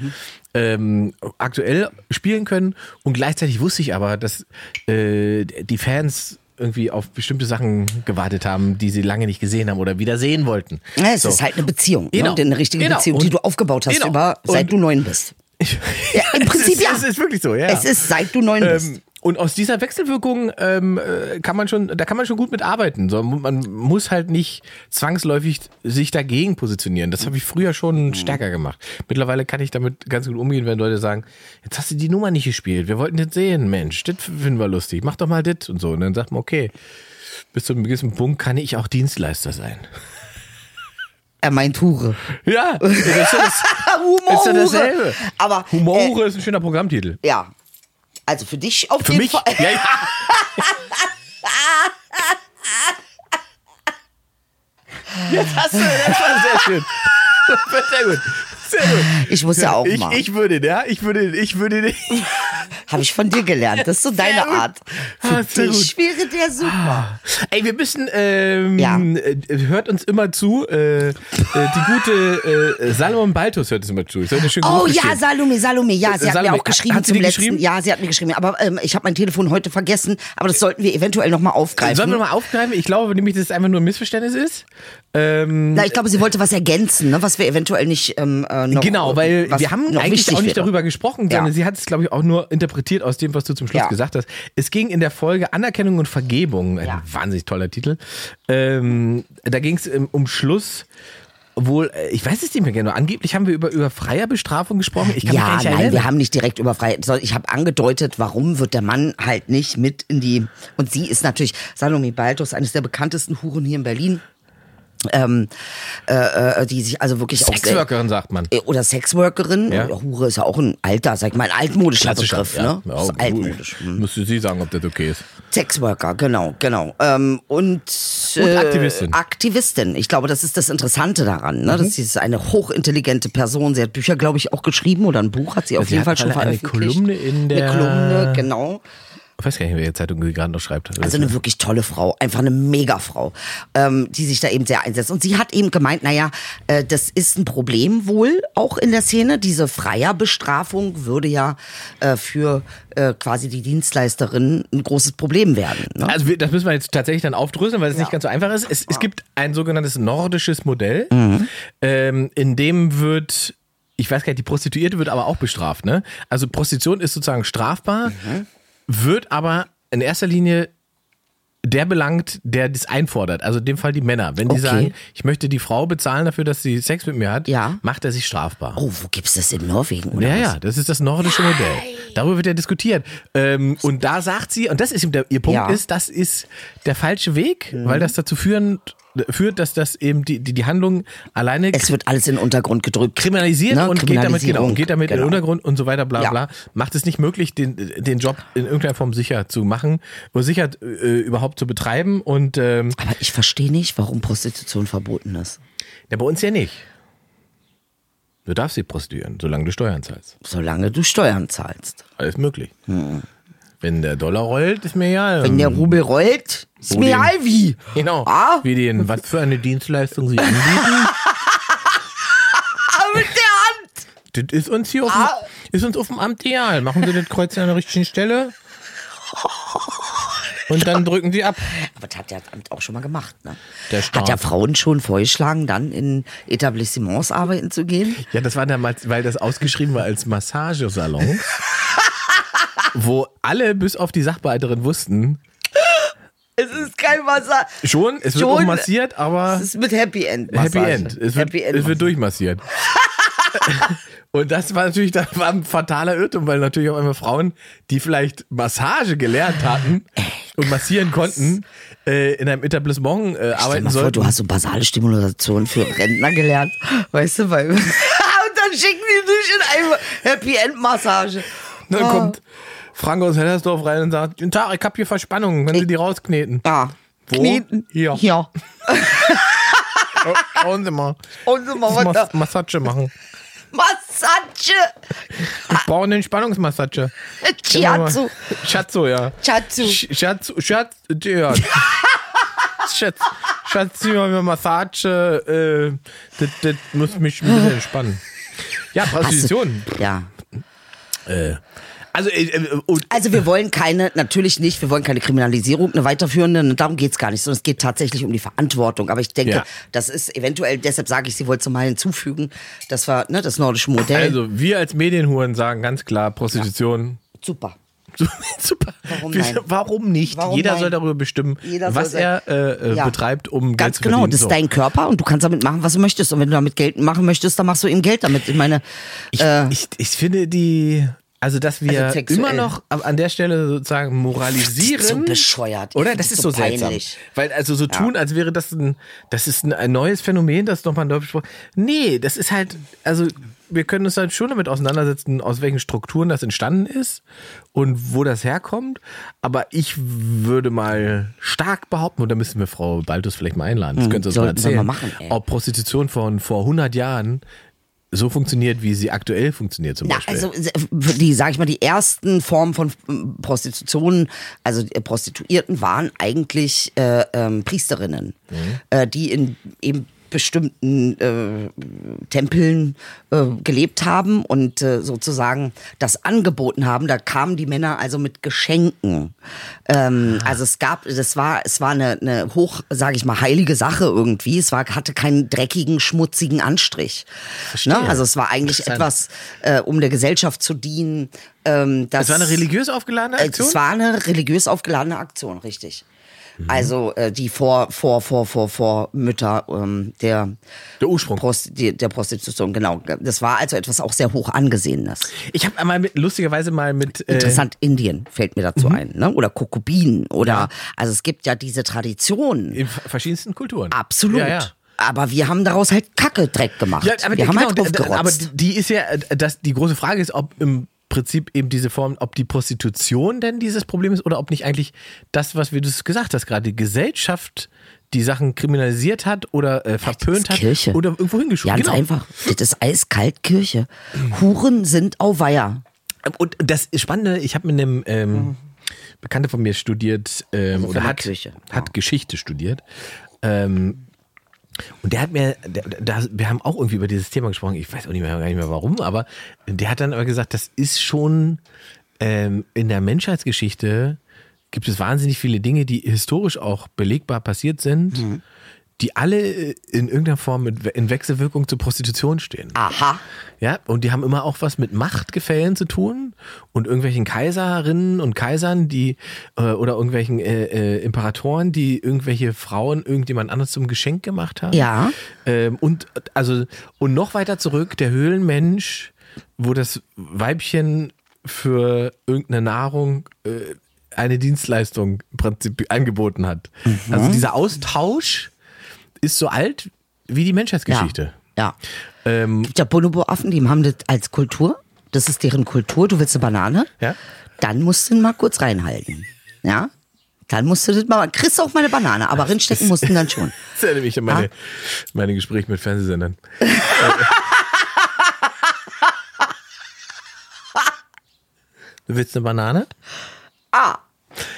B: ähm, aktuell spielen können. Und gleichzeitig wusste ich aber, dass äh, die Fans irgendwie auf bestimmte Sachen gewartet haben, die sie lange nicht gesehen haben oder wieder sehen wollten.
C: Ja, es
B: So.
C: ist halt eine Beziehung.
B: Genau.
C: Ne? Eine richtige
B: Genau.
C: Beziehung, die du aufgebaut hast,
B: Genau.
C: über, seit
B: Und-
C: du neun bist. Ja, im
B: Es
C: Prinzip
B: ist,
C: ja.
B: Es ist wirklich so, ja.
C: Es ist, seit du neun bist.
B: Und aus dieser Wechselwirkung ähm, äh, kann man schon, da kann man schon gut mit arbeiten. So, man muss halt nicht zwangsläufig sich dagegen positionieren. Das habe ich früher schon stärker gemacht. Mittlerweile kann ich damit ganz gut umgehen, wenn Leute sagen, jetzt hast du die Nummer nicht gespielt, wir wollten das sehen, Mensch, das finden wir lustig, mach doch mal das und so. Und dann sagt man, okay, bis zu einem gewissen Punkt kann ich auch Dienstleister sein.
C: Er meint Hure.
B: Ja, das ist das,
C: Humor.
B: ist ja dasselbe.
C: Aber
B: Humore ist ein schöner Programmtitel.
C: Äh, ja. Also für dich auf
B: Für
C: jeden
B: mich,
C: Fall.
B: ja, ja. Jetzt hast du, das war sehr schön. Sehr gut. Sehr gut.
C: Ich muss ja auch
B: ich,
C: mal.
B: Ich würde, ja, ich würde, ich würde,
C: Habe ich von dir gelernt. Das ist so deine
B: gut.
C: Art.
B: Ah,
C: Für
B: sehr
C: dich wäre der super.
B: Ey, wir müssen, ähm,
C: Ja.
B: äh, hört uns immer zu, äh, äh, die gute äh, Salomon Baltus hört uns immer zu.
C: Oh ja. Salome, Salome, ja, sie hat
B: Salome,
C: mir auch geschrieben
B: hat sie
C: zum letzten.
B: geschrieben?
C: Ja, sie hat mir geschrieben, aber ähm, ich habe mein Telefon heute vergessen, aber das sollten wir eventuell nochmal aufgreifen.
B: Sollen wir mal aufgreifen? Ich glaube nämlich, dass es einfach nur ein Missverständnis ist. Ähm,
C: Na, ich glaube, sie wollte was ergänzen, ne, was wir eventuell nicht ähm, äh, noch.
B: Genau, weil
C: was
B: wir haben eigentlich auch nicht
C: wäre.
B: darüber gesprochen,
C: Ja.
B: sondern sie hat es, glaube ich, auch nur interpretiert aus dem, was du zum Schluss
C: Ja.
B: gesagt hast. Es ging in der Folge Anerkennung und Vergebung, ein
C: Ja.
B: wahnsinnig toller Titel. Ähm, da ging es um Schluss. Wohl, äh, ich weiß es nicht mehr genau. Angeblich haben wir über, über freier Bestrafung gesprochen. Ich kann mich gar
C: Ja,
B: nicht
C: nein,
B: erinnern.
C: wir haben nicht direkt über sondern Ich habe angedeutet, warum wird der Mann halt nicht mit in die. Und sie ist natürlich Salome Baltus, eines der bekanntesten Huren hier in Berlin. Ähm, äh, äh, die sich also wirklich
B: Sexworkerin, sagt man.
C: Äh, oder Sexworkerin.
B: Ja.
C: Oder Hure ist ja auch ein alter, sag ich mal, ein altmodischer Begriff. Ne?
B: Ja,
C: ist altmodisch. Hm.
B: Müsste sie sagen, ob das okay ist.
C: Sexworker, genau, genau. Ähm, und äh,
B: Aktivistin.
C: Aktivistin. Ich glaube, das ist das Interessante daran.
B: Mhm.
C: Ne? Das ist eine hochintelligente Person. Sie hat Bücher, glaube ich, auch geschrieben oder ein Buch hat sie auf
B: Sie
C: jeden
B: hat
C: Fall schon
B: eine
C: veröffentlicht.
B: Kolumne in der-
C: Eine Kolumne, genau.
B: Ich weiß gar nicht, welche Zeitung sie gerade noch schreibt.
C: Also eine wirklich tolle Frau, einfach eine Megafrau, ähm, die sich da eben sehr einsetzt. Und sie hat eben gemeint, naja, äh, das ist ein Problem wohl auch in der Szene. Diese Freierbestrafung würde ja äh, für äh, quasi die Dienstleisterin ein großes Problem werden. Ne?
B: Also wir, das müssen wir jetzt tatsächlich dann aufdröseln, weil es
C: Ja.
B: nicht ganz so einfach ist. Es, es gibt ein sogenanntes nordisches Modell,
C: Mhm.
B: ähm, in dem wird, ich weiß gar nicht, die Prostituierte wird aber auch bestraft. Ne? Also Prostitution ist sozusagen strafbar,
C: Mhm.
B: Wird aber in erster Linie der belangt, der das einfordert. Also in dem Fall die Männer. Wenn die
C: Okay.
B: sagen, ich möchte die Frau bezahlen dafür, dass sie Sex mit mir hat,
C: Ja.
B: macht er sich strafbar.
C: Oh, wo gibt's das in Norwegen? Oder
B: Ja,
C: was?
B: ja, das ist das nordische Modell. Darüber wird ja diskutiert. Ähm, und da sagt sie, und das ist der, ihr Punkt
C: Ja. Mhm.
B: ist, das ist der falsche Weg, weil das dazu führen, führt, dass das eben die, die, die Handlung alleine
C: Es wird alles in den Untergrund gedrückt.
B: kriminalisiert
C: Ne,
B: und geht damit, genau, geht damit in den
C: genau.
B: Untergrund und so weiter, bla
C: Ja.
B: bla. Macht es nicht möglich, den, den Job in irgendeiner Form sicher zu machen oder sicher äh, überhaupt zu betreiben. Und ähm,
C: Aber ich verstehe nicht, warum Prostitution verboten ist.
B: ja, bei uns ja nicht. Du darfst sie prostituieren, solange du Steuern zahlst.
C: Solange du Steuern zahlst.
B: Alles möglich. Wenn der Dollar rollt, ist mir ja.
C: Wenn der Rubel rollt, ist mir egal wie.
B: Genau.
C: Ah?
B: Wie den, was für eine Dienstleistung sie anbieten.
C: Aber mit der Hand!
B: das ist uns hier auf,
C: Ah.
B: dem, ist uns auf dem Amt egal. Machen Sie das Kreuz an der richtigen Stelle. Und dann drücken Sie ab.
C: Aber das hat der Amt auch schon mal gemacht, ne?
B: Der Staat.
C: Hat ja Frauen schon vorgeschlagen, dann in Etablissements arbeiten zu gehen?
B: Ja, das war damals, weil das ausgeschrieben war als Massagesalon. wo alle bis auf die Sachbearbeiterin wussten,
C: Es ist kein Wasser.
B: schon, es wird
C: Schon.
B: auch massiert, aber
C: Es ist mit Happy End.
B: Happy
C: Massage.
B: End. Es wird,
C: Happy End.
B: es wird durchmassiert. Und das war natürlich das war ein fataler Irrtum, weil natürlich auch einmal Frauen, die vielleicht Massage gelernt hatten und massieren konnten, äh, in einem Etablissement äh, arbeiten
C: mal vor,
B: sollten.
C: du hast so basale Stimulation für Rentner gelernt. Weißt du, weil. Und dann schicken die dich in eine Happy End Massage.
B: Dann
C: Ah.
B: kommt Frank aus Hellersdorf rein und sagt, Guten Tag, ich hab hier Verspannungen, können Sie die rauskneten?
C: Ja.
B: Wo?
C: Kneten.
B: Hier.
C: Ja.
B: Oh, schauen Sie mal.
C: Und so mal
B: Mas
C: was da.
B: Massage machen.
C: Massage.
B: Ich brauche eine Entspannungsmassage.
C: Chiazzu.
B: Schatzo, ja.
C: Chiazzu.
B: Sch- Schatz, ja. Schatz, Schatz, zieh mal eine Massage, äh, das, das muss mich ein bisschen entspannen. Ja, Prostitution.
C: Ja.
B: Also, äh, äh,
C: Also wir wollen keine, natürlich nicht, wir wollen keine Kriminalisierung, eine weiterführende, und darum geht's gar nicht, sondern es geht tatsächlich um die Verantwortung. Aber ich denke,
B: Ja.
C: das ist eventuell, deshalb sage ich, sie wollte es mal hinzufügen, das war ne, das nordische Modell.
B: also, wir als Medienhuren sagen ganz klar, Prostitution
C: Super.
B: So, super.
C: Warum nein?
B: warum nicht?
C: Warum
B: Jeder
C: nein?
B: soll darüber bestimmen,
C: Jeder
B: was er äh, äh,
C: Ja.
B: betreibt, um Geld
C: Ganz
B: zu
C: genau,
B: verdienen.
C: das ist dein Körper und du kannst damit machen, was du möchtest. Und wenn du damit Geld machen möchtest, dann machst du eben Geld damit. Ich meine,
B: Ich,
C: äh,
B: ich, ich finde die, also dass wir
C: Also
B: immer noch an der Stelle sozusagen moralisieren.
C: Das ist so bescheuert.
B: Oder? Das
C: das
B: ist
C: so
B: so seltsam. Weil also so tun, als wäre das ein, das ist ein, ein neues Phänomen, das nochmal neu besprochen. Nee, das ist halt, also wir können uns halt schon damit auseinandersetzen, aus welchen Strukturen das entstanden ist und wo das herkommt. Aber ich würde mal stark behaupten, und da müssen wir Frau Baltus vielleicht mal einladen, das könnte uns mal
C: Hm,
B: erzählen,
C: machen,
B: ob Prostitution von vor 100 Jahren so funktioniert, wie sie aktuell funktioniert zum
C: Na,
B: Beispiel.
C: also die, sag ich mal, die ersten Formen von ähm, Prostitution, also äh, Prostituierten waren eigentlich äh, ähm, Priesterinnen,
B: Mhm.
C: äh, die in eben bestimmten äh, Tempeln äh, gelebt haben und äh, sozusagen das angeboten haben. Da kamen die Männer also mit Geschenken. Ähm, also es gab, das war, es war eine, eine hoch, sage ich mal, heilige Sache irgendwie. Es war, hatte keinen dreckigen, schmutzigen Anstrich. Ne? Also es war eigentlich etwas, äh, um der Gesellschaft zu dienen. Ähm, das,
B: es war eine religiös aufgeladene
C: äh,
B: Aktion?
C: Es war eine religiös aufgeladene Aktion, richtig. Also äh, die vor vor vor vor vor Mütter ähm, der
B: Der Ursprung.
C: Prost, die, der Prostitution genau. Das war also etwas auch sehr hoch angesehenes.
B: Ich habe einmal mit, lustigerweise mal mit. Äh,
C: Interessant, Indien fällt mir dazu ein, ne? Oder Kokubin oder also es gibt ja diese Tradition.
B: in verschiedensten Kulturen.
C: Absolut.
B: Ja, ja.
C: Aber wir haben daraus halt Kacke Dreck gemacht.
B: Ja, aber,
C: wir haben
B: genau,
C: halt aufgerotzt.
B: aber die ist ja, äh, das, die große Frage ist, ob im Prinzip eben diese Form, ob die Prostitution denn dieses Problem ist oder ob nicht eigentlich das, was wie du es gesagt hast, gerade die Gesellschaft die Sachen kriminalisiert hat oder äh, verpönt hat
C: Kirche.
B: oder irgendwo hingeschoben.
C: Ganz einfach. Das ist eiskalt Kirche. Huren sind auf Weiher.
B: Und das Spannende, ich habe mit einem ähm, Bekannter von mir studiert ähm,
C: Also
B: oder
C: der
B: hat,
C: Kirche.
B: hat Geschichte studiert. Ähm, und der hat mir, der, da, wir haben auch irgendwie über dieses Thema gesprochen, ich weiß auch nicht mehr, gar nicht mehr warum, aber der hat dann aber gesagt, das ist schon ähm, in der Menschheitsgeschichte gibt es wahnsinnig viele Dinge, die historisch auch belegbar passiert sind,
C: Mhm.
B: Die alle äh, in irgendeiner Form mit, in Wechselwirkung zur Prostitution stehen.
C: Aha.
B: Ja, und die haben immer auch was mit Machtgefällen zu tun und irgendwelchen Kaiserinnen und Kaisern, die äh, oder irgendwelchen äh, äh, Imperatoren, die irgendwelche Frauen irgendjemand anderes zum Geschenk gemacht haben.
C: Ja.
B: Ähm, und also und noch weiter zurück der Höhlenmensch, wo das Weibchen für irgendeine Nahrung äh, eine Dienstleistung im Prinzip angeboten hat. Also dieser Austausch ist so alt wie die Menschheitsgeschichte.
C: Ja.
B: Ähm,
C: gibt ja Bonobo-Affen, die haben das als Kultur. Das ist deren Kultur. Du willst eine Banane?
B: Ja.
C: Dann musst du ihn mal kurz reinhalten. Ja? Dann musst du das mal, kriegst du auch mal eine Banane, aber reinstecken mussten dann schon.
B: Das erinnert mich an meine, meine Gespräche mit Fernsehsendern. Du willst eine Banane?
C: Ah,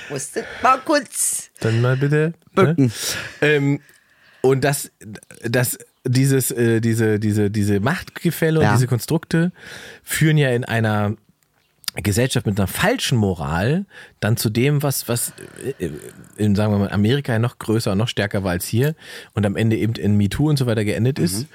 C: musste mal kurz.
B: Dann mal bitte. Ne? Ähm, und das, das, dieses, äh, diese, diese, diese Machtgefälle und
C: Ja.
B: diese Konstrukte führen ja in einer Gesellschaft mit einer falschen Moral dann zu dem, was, was äh, in, sagen wir mal, Amerika noch größer und noch stärker war als hier und am Ende eben in MeToo und so weiter geendet ist.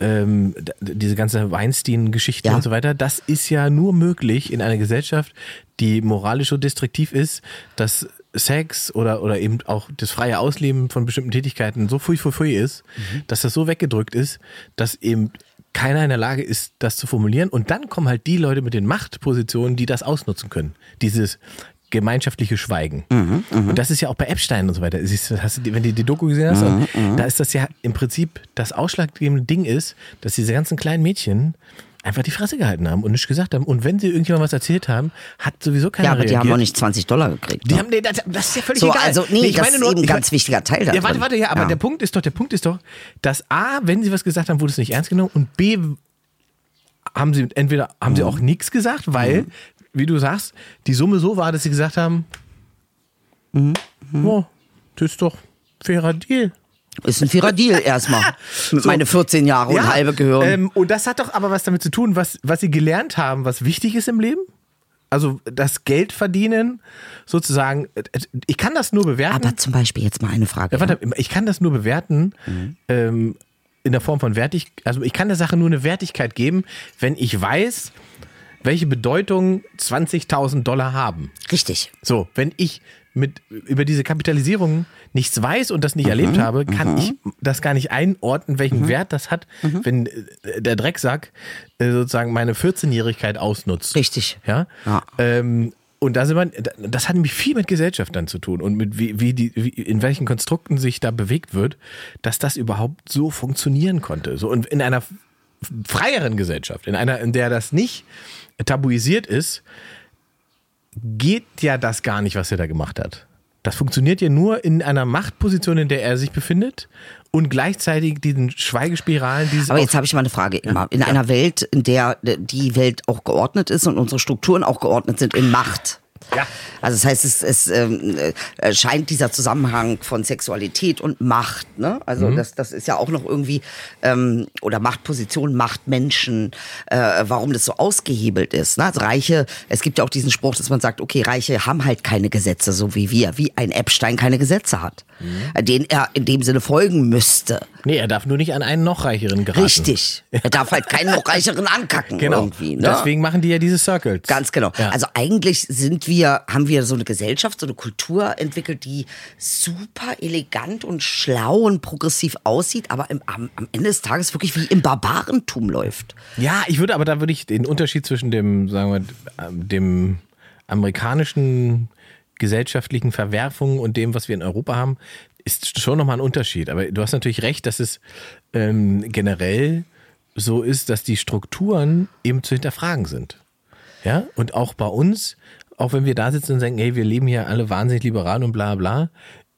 B: Ähm, diese ganze Weinstein-Geschichte
C: Ja.
B: und so weiter, das ist ja nur möglich in einer Gesellschaft, die moralisch so destruktiv ist, dass Sex oder, oder eben auch das freie Ausleben von bestimmten Tätigkeiten so fui fui fui ist, dass das so weggedrückt ist, dass eben keiner in der Lage ist, das zu formulieren. Und dann kommen halt die Leute mit den Machtpositionen, die das ausnutzen können. Dieses gemeinschaftliche Schweigen. und das ist ja auch bei Epstein und so weiter. Siehst du, hast du, wenn du die Doku gesehen hast, und da ist das ja im Prinzip das ausschlaggebende Ding ist, dass diese ganzen kleinen Mädchen einfach die Fresse gehalten haben und nichts gesagt haben. Und wenn sie irgendjemand was erzählt haben, hat sowieso keiner
C: Ja, aber die
B: reagiert.
C: haben auch nicht 20 Dollar gekriegt.
B: Die
C: ne?
B: haben, nee, das, das ist ja völlig
C: So,
B: egal.
C: also, nee,
B: ich
C: das
B: meine
C: ist
B: nur-
C: eben ein ganz
B: mein-
C: wichtiger Teil da
B: Ja, warte, warte, ja, aber
C: Ja.
B: der Punkt ist doch, der Punkt ist doch, dass A, wenn sie was gesagt haben, wurde es nicht ernst genommen und B, haben sie entweder haben
C: Mhm.
B: sie auch nichts gesagt, weil, wie du sagst, die Summe so war, dass sie gesagt haben,
C: Mhm.
B: oh, das ist doch fairer Deal.
C: Ist ein Deal erstmal. Mit meine 14 Jahre und halbe Gehirn.
B: Ähm, und das hat doch aber was damit zu tun, was, was sie gelernt haben, was wichtig ist im Leben. Also das Geld verdienen, sozusagen, äh, ich kann das nur bewerten.
C: aber zum Beispiel jetzt mal eine Frage.
B: Ja, warte, ich kann das nur bewerten ähm, in der Form von Wertig, also ich kann der Sache nur eine Wertigkeit geben, wenn ich weiß, welche Bedeutung 20.000 Dollar haben.
C: Richtig.
B: So, wenn ich mit über diese Kapitalisierung nichts weiß und das nicht erlebt
C: Mhm.
B: habe, kann ich das gar nicht einordnen, welchen Wert das hat,
C: Mhm.
B: wenn äh, der Drecksack äh, sozusagen meine 14-Jährigkeit ausnutzt.
C: Richtig.
B: Ja.
C: Ja.
B: Ähm, und da sind wir, das hat nämlich viel mit Gesellschaft dann zu tun und mit wie, wie die, wie, in welchen Konstrukten sich da bewegt wird, dass das überhaupt so funktionieren konnte. So und in einer freieren Gesellschaft, in einer, in der das nicht tabuisiert ist, geht ja das gar nicht, was er da gemacht hat. Das funktioniert ja nur in einer Machtposition, in der er sich befindet und gleichzeitig diesen Schweigespiralen, dieses
C: Aber jetzt habe ich mal eine Frage, Ingmar. In einer Welt, in der die Welt auch geordnet ist und unsere Strukturen auch geordnet sind in Macht.
B: Ja.
C: Also das heißt, es, es ähm, äh, scheint dieser Zusammenhang von Sexualität und Macht, ne? Also
B: Mhm.
C: das, das ist ja auch noch irgendwie, ähm, oder Machtposition, Machtmenschen, äh, warum das so ausgehebelt ist. Ne? Also Reiche, es gibt ja auch diesen Spruch, dass man sagt, okay, Reiche haben halt keine Gesetze, so wie wir, wie ein Epstein keine Gesetze hat,
B: Mhm.
C: denen er in dem Sinne folgen müsste.
B: Nee, er darf nur nicht an einen noch reicheren geraten.
C: Richtig. Er darf halt keinen noch reicheren ankacken
B: Genau.
C: irgendwie. Ne?
B: Deswegen machen die ja diese Circles.
C: Ganz genau.
B: Ja.
C: Also eigentlich sind wir, haben wir so eine Gesellschaft, so eine Kultur entwickelt, die super elegant und schlau und progressiv aussieht, aber im, am, am Ende des Tages wirklich wie im Barbarentum läuft.
B: Ja, ich würde aber da würde ich den Unterschied zwischen dem, sagen wir, ähm, dem amerikanischen gesellschaftlichen Verwerfungen und dem, was wir in Europa haben, ist schon nochmal ein Unterschied. Aber du hast natürlich recht, dass es ähm, generell so ist, dass die Strukturen eben zu hinterfragen sind. Ja, und auch bei uns, auch wenn wir da sitzen und sagen, hey, wir leben hier alle wahnsinnig liberal und bla bla,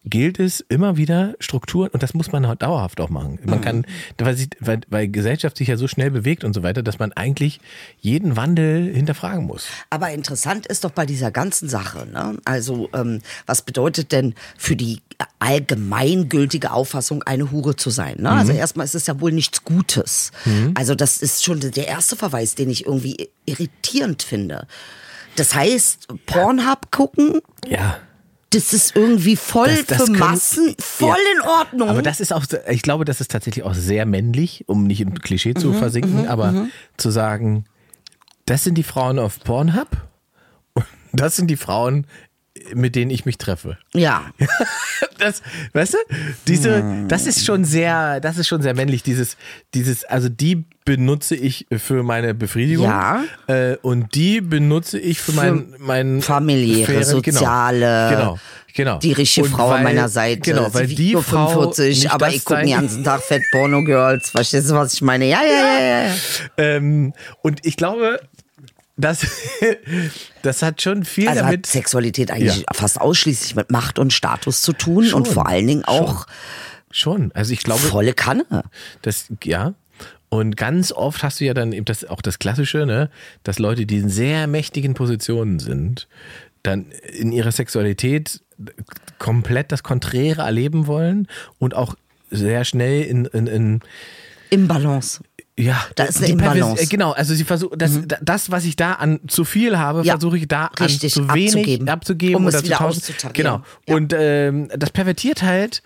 B: gilt es immer wieder Strukturen, und das muss man halt dauerhaft auch machen. Man kann, weil, sich, weil, weil Gesellschaft sich ja so schnell bewegt und so weiter, dass man eigentlich jeden Wandel hinterfragen muss.
C: Aber interessant ist doch bei dieser ganzen Sache, ne? Also, ähm, was bedeutet denn für die allgemeingültige Auffassung, eine Hure zu sein? Ne? Also erstmal ist es ja wohl nichts Gutes. Also, das ist schon der erste Verweis, den ich irgendwie irritierend finde. Das heißt, Pornhub gucken,
B: Ja.
C: das ist irgendwie voll
B: Das- das
C: für
B: können-
C: Massen, voll
B: Ja.
C: in Ordnung.
B: Aber das ist auch, ich glaube, das ist tatsächlich auch sehr männlich, um nicht im Klischee
C: Mhm,
B: zu versinken, aber zu sagen, das sind die Frauen auf Pornhub und das sind die Frauen, mit denen ich mich treffe.
C: ja.
B: Das, weißt du, diese, das ist schon sehr, das ist schon sehr männlich. Dieses, dieses, also die benutze ich für meine Befriedigung.
C: Ja.
B: Äh, und die benutze ich für, mein, mein
C: familiäre,
B: Affären. Genau.
C: soziale,
B: Genau. Genau.
C: Die richtige
B: Und
C: Frau
B: weil-
C: an meiner Seite.
B: Genau, weil die
C: nur
B: Frau
C: 45,
B: nicht
C: aber ich gucke den ganzen Tag Fett Porno Girls. Verstehst du, was ich meine? Ja, ja, ja, ja. ja.
B: Ähm, und ich glaube, das, das hat schon viel
C: Also hat
B: damit.
C: Sexualität eigentlich
B: Ja.
C: fast ausschließlich mit Macht und Status zu tun und vor allen Dingen auch
B: Schon. Also ich glaube,
C: volle Kanne.
B: das, ja. Und ganz oft hast du ja dann eben das, auch das Klassische, ne, dass Leute, die in sehr mächtigen Positionen sind, dann in ihrer Sexualität komplett das Konträre erleben wollen und auch sehr schnell in, in, in
C: Im Balance.
B: Ja,
C: Da ist eine Imbalance.
B: äh, Genau, also sie versuchen, das, da- das, was ich da an zu viel habe,
C: Ja,
B: versuche ich da
C: richtig,
B: an zu wenig
C: abzugeben,
B: abzugeben,
C: um es
B: oder
C: wieder auszutarieren.
B: Genau.
C: Ja.
B: Und ähm, das pervertiert halt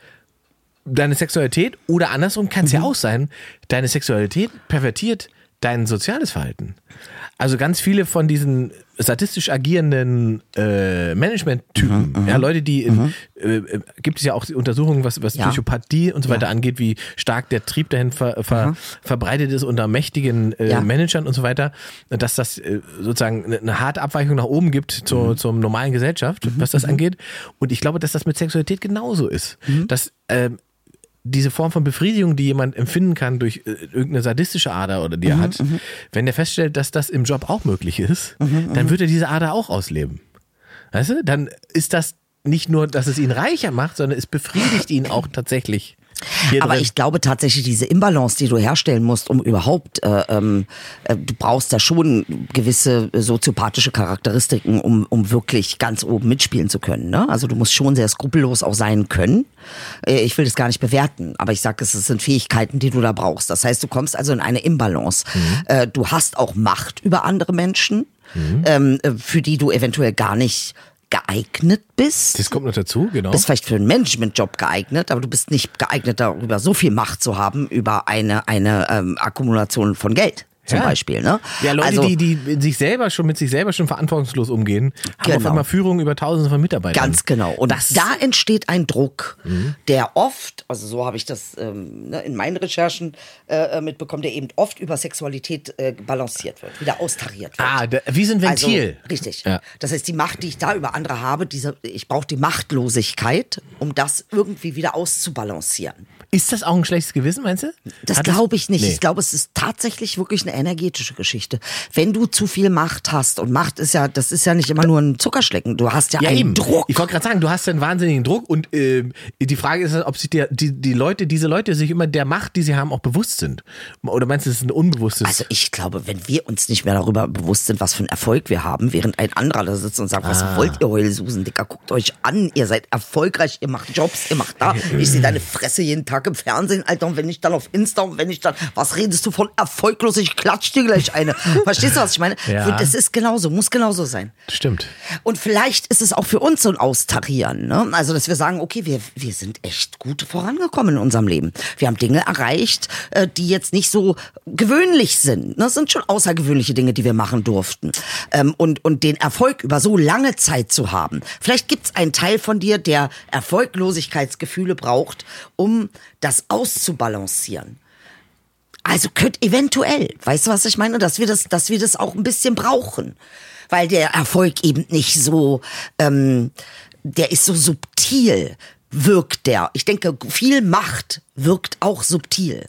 B: deine Sexualität oder andersrum kann es
C: Mhm.
B: ja auch sein, deine Sexualität pervertiert dein soziales Verhalten. Also ganz viele von diesen statistisch agierenden äh, Management-Typen,
C: Mhm,
B: ja, Leute, die in, äh, äh, gibt es ja auch die Untersuchungen, was, was
C: Ja.
B: Psychopathie und so weiter angeht, wie stark der Trieb dahin ver, ver, verbreitet ist unter mächtigen äh,
C: Ja.
B: Managern und so weiter, dass das äh, sozusagen eine, eine harte Abweichung nach oben gibt zur,
C: Mhm.
B: zum normalen Gesellschaft, was das angeht. Und ich glaube, dass das mit Sexualität genauso ist.
C: Mhm.
B: Dass ähm, diese Form von Befriedigung, die jemand empfinden kann durch äh, irgendeine sadistische Ader oder
C: Mhm,
B: die er hat, wenn er feststellt, dass das im Job auch möglich ist,
C: Mhm,
B: dann wird er diese Ader auch ausleben. Weißt du? Dann ist das nicht nur, dass es ihn reicher macht, sondern es befriedigt ihn auch tatsächlich. Hier
C: Aber
B: drin.
C: ich glaube tatsächlich, diese Imbalance, die du herstellen musst, um überhaupt, äh, ähm, äh, du brauchst da schon gewisse soziopathische Charakteristiken, um, um wirklich ganz oben mitspielen zu können. Ne? Also du musst schon sehr skrupellos auch sein können. Äh, ich will das gar nicht bewerten, aber ich sage, es sind Fähigkeiten, die du da brauchst. Das heißt, du kommst also in eine Imbalance. Äh, du hast auch Macht über andere Menschen, ähm, äh, für die du eventuell gar nicht geeignet bist
B: das kommt noch dazu, genau.
C: bist vielleicht für einen Managementjob geeignet, aber du bist nicht geeignet darüber, so viel Macht zu haben über eine, eine ähm, Akkumulation von Geld. Zum
B: Ja.
C: Beispiel. Ne?
B: Ja, Leute,
C: also,
B: die, die sich selber schon mit sich selber schon verantwortungslos umgehen, haben auf
C: Genau.
B: einmal Führung über tausende von Mitarbeitern.
C: Ganz genau. Und
B: Das-
C: da entsteht ein Druck,
B: Mhm.
C: der oft, also so habe ich das ähm, ne, in meinen Recherchen äh, mitbekommen, der eben oft über Sexualität äh, balanciert wird, wieder austariert wird.
B: Ah, da, wie so ein Ventil.
C: Also, richtig.
B: Ja.
C: Das heißt, die Macht, die ich da über andere habe, diese, ich brauche die Machtlosigkeit, um das irgendwie wieder auszubalancieren.
B: Ist das auch ein schlechtes Gewissen, meinst du?
C: Das glaube ich nicht.
B: Nee.
C: Ich glaube, es ist tatsächlich wirklich eine energetische Geschichte. Wenn du zu viel Macht hast, und Macht ist ja, das ist ja nicht immer nur ein Zuckerschlecken, du hast ja,
B: Ja,
C: einen
B: eben.
C: Druck.
B: Ich wollte gerade sagen, du hast einen wahnsinnigen Druck und äh, die Frage ist, ob sich der, die, die Leute, diese Leute sich immer der Macht, die sie haben, auch bewusst sind. Oder meinst du, es ist ein unbewusstes?
C: Also ich glaube, wenn wir uns nicht mehr darüber bewusst sind, was für einen Erfolg wir haben, während ein anderer da sitzt und sagt, was
B: Ah.
C: wollt ihr, Heulsusen, Dicker, guckt euch an, ihr seid erfolgreich, ihr macht Jobs, ihr macht da, ich sehe deine Fresse jeden Tag im Fernsehen, Alter, und wenn ich dann auf Insta und wenn ich dann, was redest du von erfolglos, ich klatsch dir gleich eine. Verstehst du, was ich meine?
B: Ja.
C: Das ist genauso, muss genauso sein.
B: Stimmt.
C: Und vielleicht ist es auch für uns so ein Austarieren. Ne? Also, dass wir sagen, okay, wir, wir sind echt gut vorangekommen in unserem Leben. Wir haben Dinge erreicht, äh, die jetzt nicht so gewöhnlich sind. Das sind schon außergewöhnliche Dinge, die wir machen durften. Ähm, und, und den Erfolg über so lange Zeit zu haben. Vielleicht gibt es einen Teil von dir, der Erfolglosigkeitsgefühle braucht, um das auszubalancieren. Also könnte eventuell, weißt du, was ich meine, dass wir das, dass wir das auch ein bisschen brauchen, weil der Erfolg eben nicht so, ähm, der ist so subtil, wirkt der. Ich denke, viel Macht wirkt auch subtil.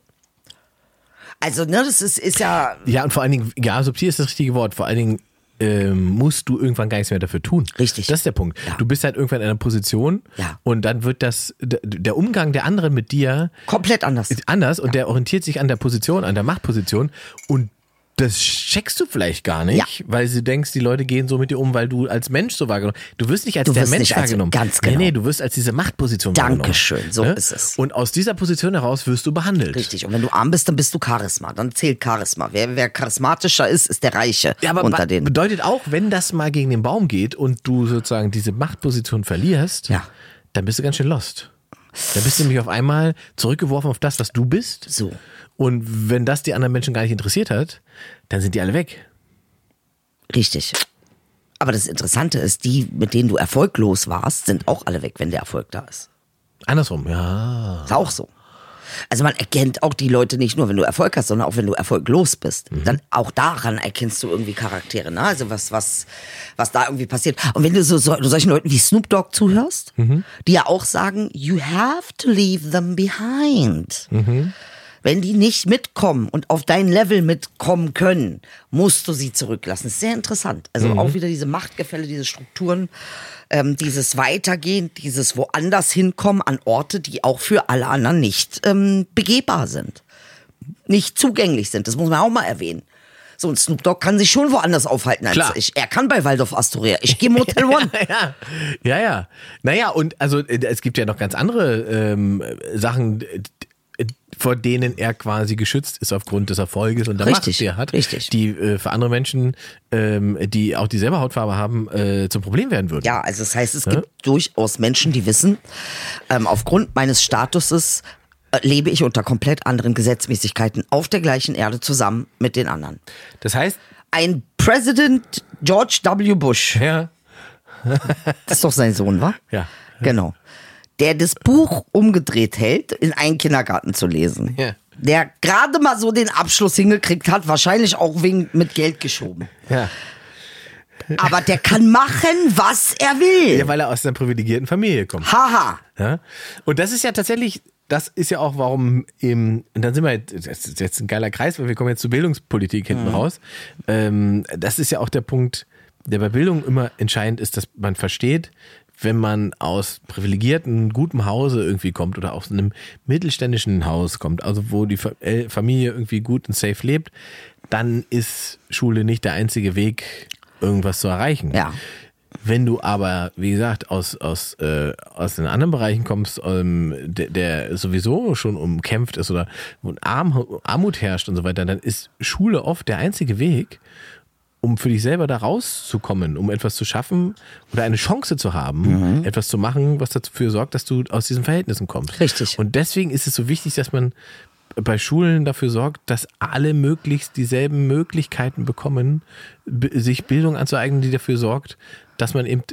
C: Also ne, das ist, ist ja
B: Ja, und vor allen Dingen, ja, subtil ist das richtige Wort. Vor allen Dingen ähm, musst du irgendwann gar nichts mehr dafür tun.
C: Richtig.
B: Das ist der Punkt.
C: Ja.
B: Du bist halt irgendwann in einer Position
C: Ja.
B: und dann wird das, der Umgang der anderen mit dir
C: komplett anders.
B: ist anders und der orientiert sich an der Position, an der Machtposition und das checkst du vielleicht gar nicht,
C: Ja.
B: weil du denkst, die Leute gehen so mit dir um, weil du als Mensch so wahrgenommen Du wirst nicht als
C: Du
B: der Mensch
C: als-
B: wahrgenommen.
C: ganz genau.
B: Nee, nee, du wirst als diese Machtposition
C: Dankeschön,
B: wahrgenommen.
C: so
B: Ne?
C: ist es.
B: Und aus dieser Position heraus wirst du behandelt.
C: Richtig. Und wenn du arm bist, dann bist du Charisma. Dann zählt Charisma. Wer, wer charismatischer ist, ist der Reiche
B: Ja, aber
C: unter
B: ba-
C: den.
B: bedeutet auch, wenn das mal gegen den Baum geht und du sozusagen diese Machtposition verlierst,
C: Ja.
B: dann bist du ganz schön lost. Dann bist du nämlich auf einmal zurückgeworfen auf das, was du bist.
C: So.
B: Und wenn das die anderen Menschen gar nicht interessiert hat, dann sind die alle weg.
C: Richtig. Aber das Interessante ist, die, mit denen du erfolglos warst, sind auch alle weg, wenn der Erfolg da ist.
B: Andersrum, ja.
C: Ist auch so. Also man erkennt auch die Leute nicht nur, wenn du Erfolg hast, sondern auch wenn du erfolglos bist. Dann auch daran erkennst du irgendwie Charaktere, ne? Also was, was, was da irgendwie passiert. Und wenn du so, so solchen Leuten wie Snoop Dogg zuhörst, die ja auch sagen, you have to leave them behind. Wenn die nicht mitkommen und auf dein Level mitkommen können, musst du sie zurücklassen. Das ist sehr interessant. Also auch wieder diese Machtgefälle, diese Strukturen, ähm, dieses Weitergehen, dieses woanders hinkommen an Orte, die auch für alle anderen nicht ähm, begehbar sind. Nicht zugänglich sind. Das muss man auch mal erwähnen. So, und Snoop Dogg kann sich schon woanders aufhalten als
B: Klar.
C: ich. Er kann bei Waldorf Astoria. Ich gehe Motel One.
B: ja, ja, ja. Naja, und also äh, es gibt ja noch ganz andere ähm, Sachen, vor denen er quasi geschützt ist aufgrund des Erfolges und der
C: Richtig,
B: Macht, die er hat,
C: richtig.
B: die äh, für andere Menschen, ähm, die auch dieselbe Hautfarbe haben, äh, zum Problem werden würden.
C: Ja, also das heißt, es gibt durchaus Menschen, die wissen, ähm, aufgrund meines Statuses äh, lebe ich unter komplett anderen Gesetzmäßigkeiten auf der gleichen Erde zusammen mit den anderen.
B: Das heißt,
C: Ein President George W. Bush,
B: ja,
C: das ist doch sein Sohn, wa?
B: Ja.
C: Genau. Der das Buch umgedreht hält, in einen Kindergarten zu lesen.
B: Ja.
C: Der gerade mal so den Abschluss hingekriegt hat, wahrscheinlich auch wegen mit Geld geschoben.
B: ja.
C: Aber der kann machen, was er will.
B: Ja, weil er aus einer privilegierten Familie kommt.
C: Haha.
B: Ja? Und das ist ja tatsächlich, das ist ja auch, warum im, und dann sind wir, jetzt- das ist jetzt ein geiler Kreis, weil wir kommen jetzt zur Bildungspolitik hinten raus. Ähm, das ist ja auch der Punkt, der bei Bildung immer entscheidend ist, dass man versteht, wenn man aus privilegierten, gutem Hause irgendwie kommt oder aus einem mittelständischen Haus kommt, also wo die Fa- Familie irgendwie gut und safe lebt, dann ist Schule nicht der einzige Weg, irgendwas zu erreichen.
C: Ja.
B: Wenn du aber, wie gesagt, aus, aus, äh, aus den anderen Bereichen kommst, ähm, der, der sowieso schon umkämpft ist oder wo Arm, Armut herrscht und so weiter, dann ist Schule oft der einzige Weg, um für dich selber da rauszukommen, um etwas zu schaffen oder eine Chance zu haben, etwas zu machen, was dafür sorgt, dass du aus diesen Verhältnissen kommst.
C: Richtig.
B: Und deswegen ist es so wichtig, dass man bei Schulen dafür sorgt, dass alle möglichst dieselben Möglichkeiten bekommen, sich Bildung anzueignen, die dafür sorgt, dass man eben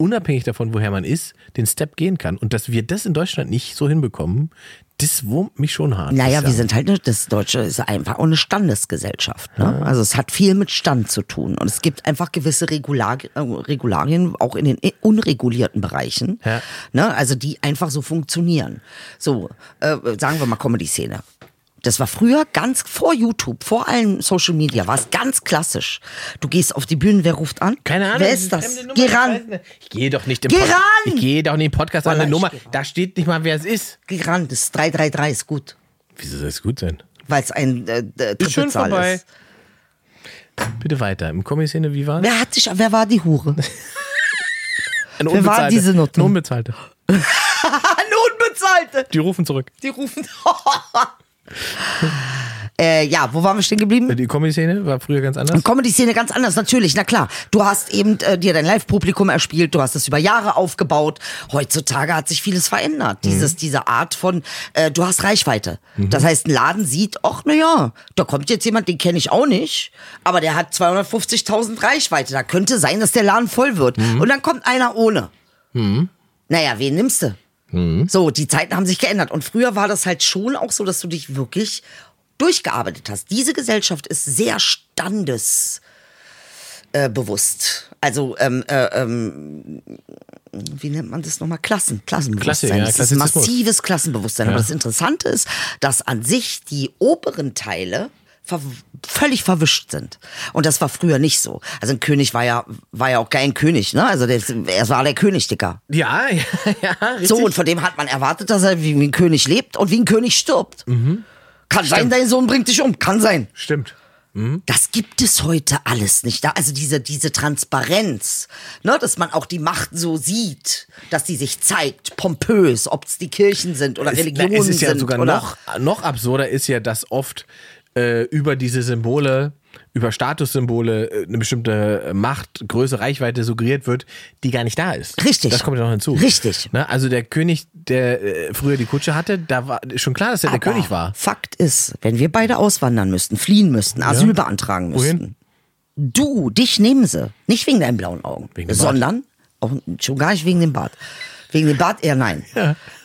B: unabhängig davon, woher man ist, den Step gehen kann. Und dass wir das in Deutschland nicht so hinbekommen, das wurmt mich schon hart.
C: Naja, wir sind halt, das Deutsche ist einfach auch eine Standesgesellschaft. Ne? Also es hat viel mit Stand zu tun. Und es gibt einfach gewisse Regular, Regularien, auch in den unregulierten Bereichen,
B: Ja.
C: ne? also die einfach so funktionieren. So, äh, sagen wir mal Comedy-Szene. Das war früher ganz vor YouTube, vor allen Social Media, war es ganz klassisch. Du gehst auf die Bühne, wer ruft an?
B: Keine Ahnung.
C: Wer ist
B: eine
C: das?
B: Nummer,
C: Geh
B: ich
C: ran.
B: Ich gehe doch nicht im
C: Geh
B: Pod-
C: ran!
B: Ich gehe doch nicht im Podcast an
C: Wallah,
B: eine
C: ich
B: Nummer. Da steht nicht mal, wer es ist.
C: geh ran, das ist 333, ist gut.
B: Wieso soll das gut sein?
C: Weil es ein äh, äh,
B: Ist schon vorbei.
C: ist.
B: Bitte weiter. Im Comedy-Szene, wie war
C: Wer hat sich, wer war die Hure?
B: Eine
C: wer war diese Nutte?
B: Eine unbezahlte.
C: Eine Unbezahlte.
B: Die rufen zurück.
C: Die rufen. äh, ja, wo waren wir stehen geblieben?
B: Die Comedy-Szene war früher ganz anders.
C: Comedy-Szene ganz anders, natürlich, na klar. Du hast eben äh, dir dein Live-Publikum erspielt, du hast es über Jahre aufgebaut. Heutzutage hat sich vieles verändert. Dieses, diese Art von, äh, du hast Reichweite. Das heißt, ein Laden sieht, ach, na ja, da kommt jetzt jemand, den kenne ich auch nicht, aber der hat 250.000 Reichweite. Da könnte sein, dass der Laden voll wird. Und dann kommt einer ohne. Naja, wen nimmst du? So, die Zeiten haben sich geändert. Und früher war das halt schon auch so, dass du dich wirklich durchgearbeitet hast. Diese Gesellschaft ist sehr standesbewusst. Bewusst. also, ähm, äh, ähm, wie nennt man das nochmal? Klassen, Klassenbewusstsein.
B: Klasse, ja,
C: das ist massives Klassenbewusstsein. Aber das Interessante ist, dass an sich die oberen Teile ver völlig verwischt sind. Und das war früher nicht so. Also ein König war ja, war ja auch kein König, ne? Also der, er war der König, Dicker.
B: Ja, ja, ja, richtig.
C: So, und von dem hat man erwartet, dass er wie ein König lebt und wie ein König stirbt. Kann sein, dein Sohn bringt dich um. Kann sein.
B: Stimmt.
C: Das gibt es heute alles nicht. Also diese, diese Transparenz, ne, dass man auch die Macht so sieht, dass die sich zeigt, pompös, ob es die Kirchen sind oder
B: Es-
C: Religionen
B: na, es ist ja
C: sind.
B: sogar noch, noch absurder ist ja, dass oft äh, über diese Symbole, über Statussymbole äh, eine bestimmte Macht, Größe, Reichweite suggeriert wird, die gar nicht da ist.
C: Richtig.
B: Das kommt ja noch hinzu.
C: Richtig.
B: Ne? Also der König, der äh, früher die Kutsche hatte, da war schon klar, dass er der
C: Aber
B: König war.
C: Fakt ist, wenn wir beide auswandern müssten, fliehen müssten, Asyl beantragen
B: Wohin?
C: müssten, du, dich nehmen sie. Nicht wegen deinen blauen Augen, sondern auch schon gar nicht wegen dem Bart. Wegen dem Bart eher nein.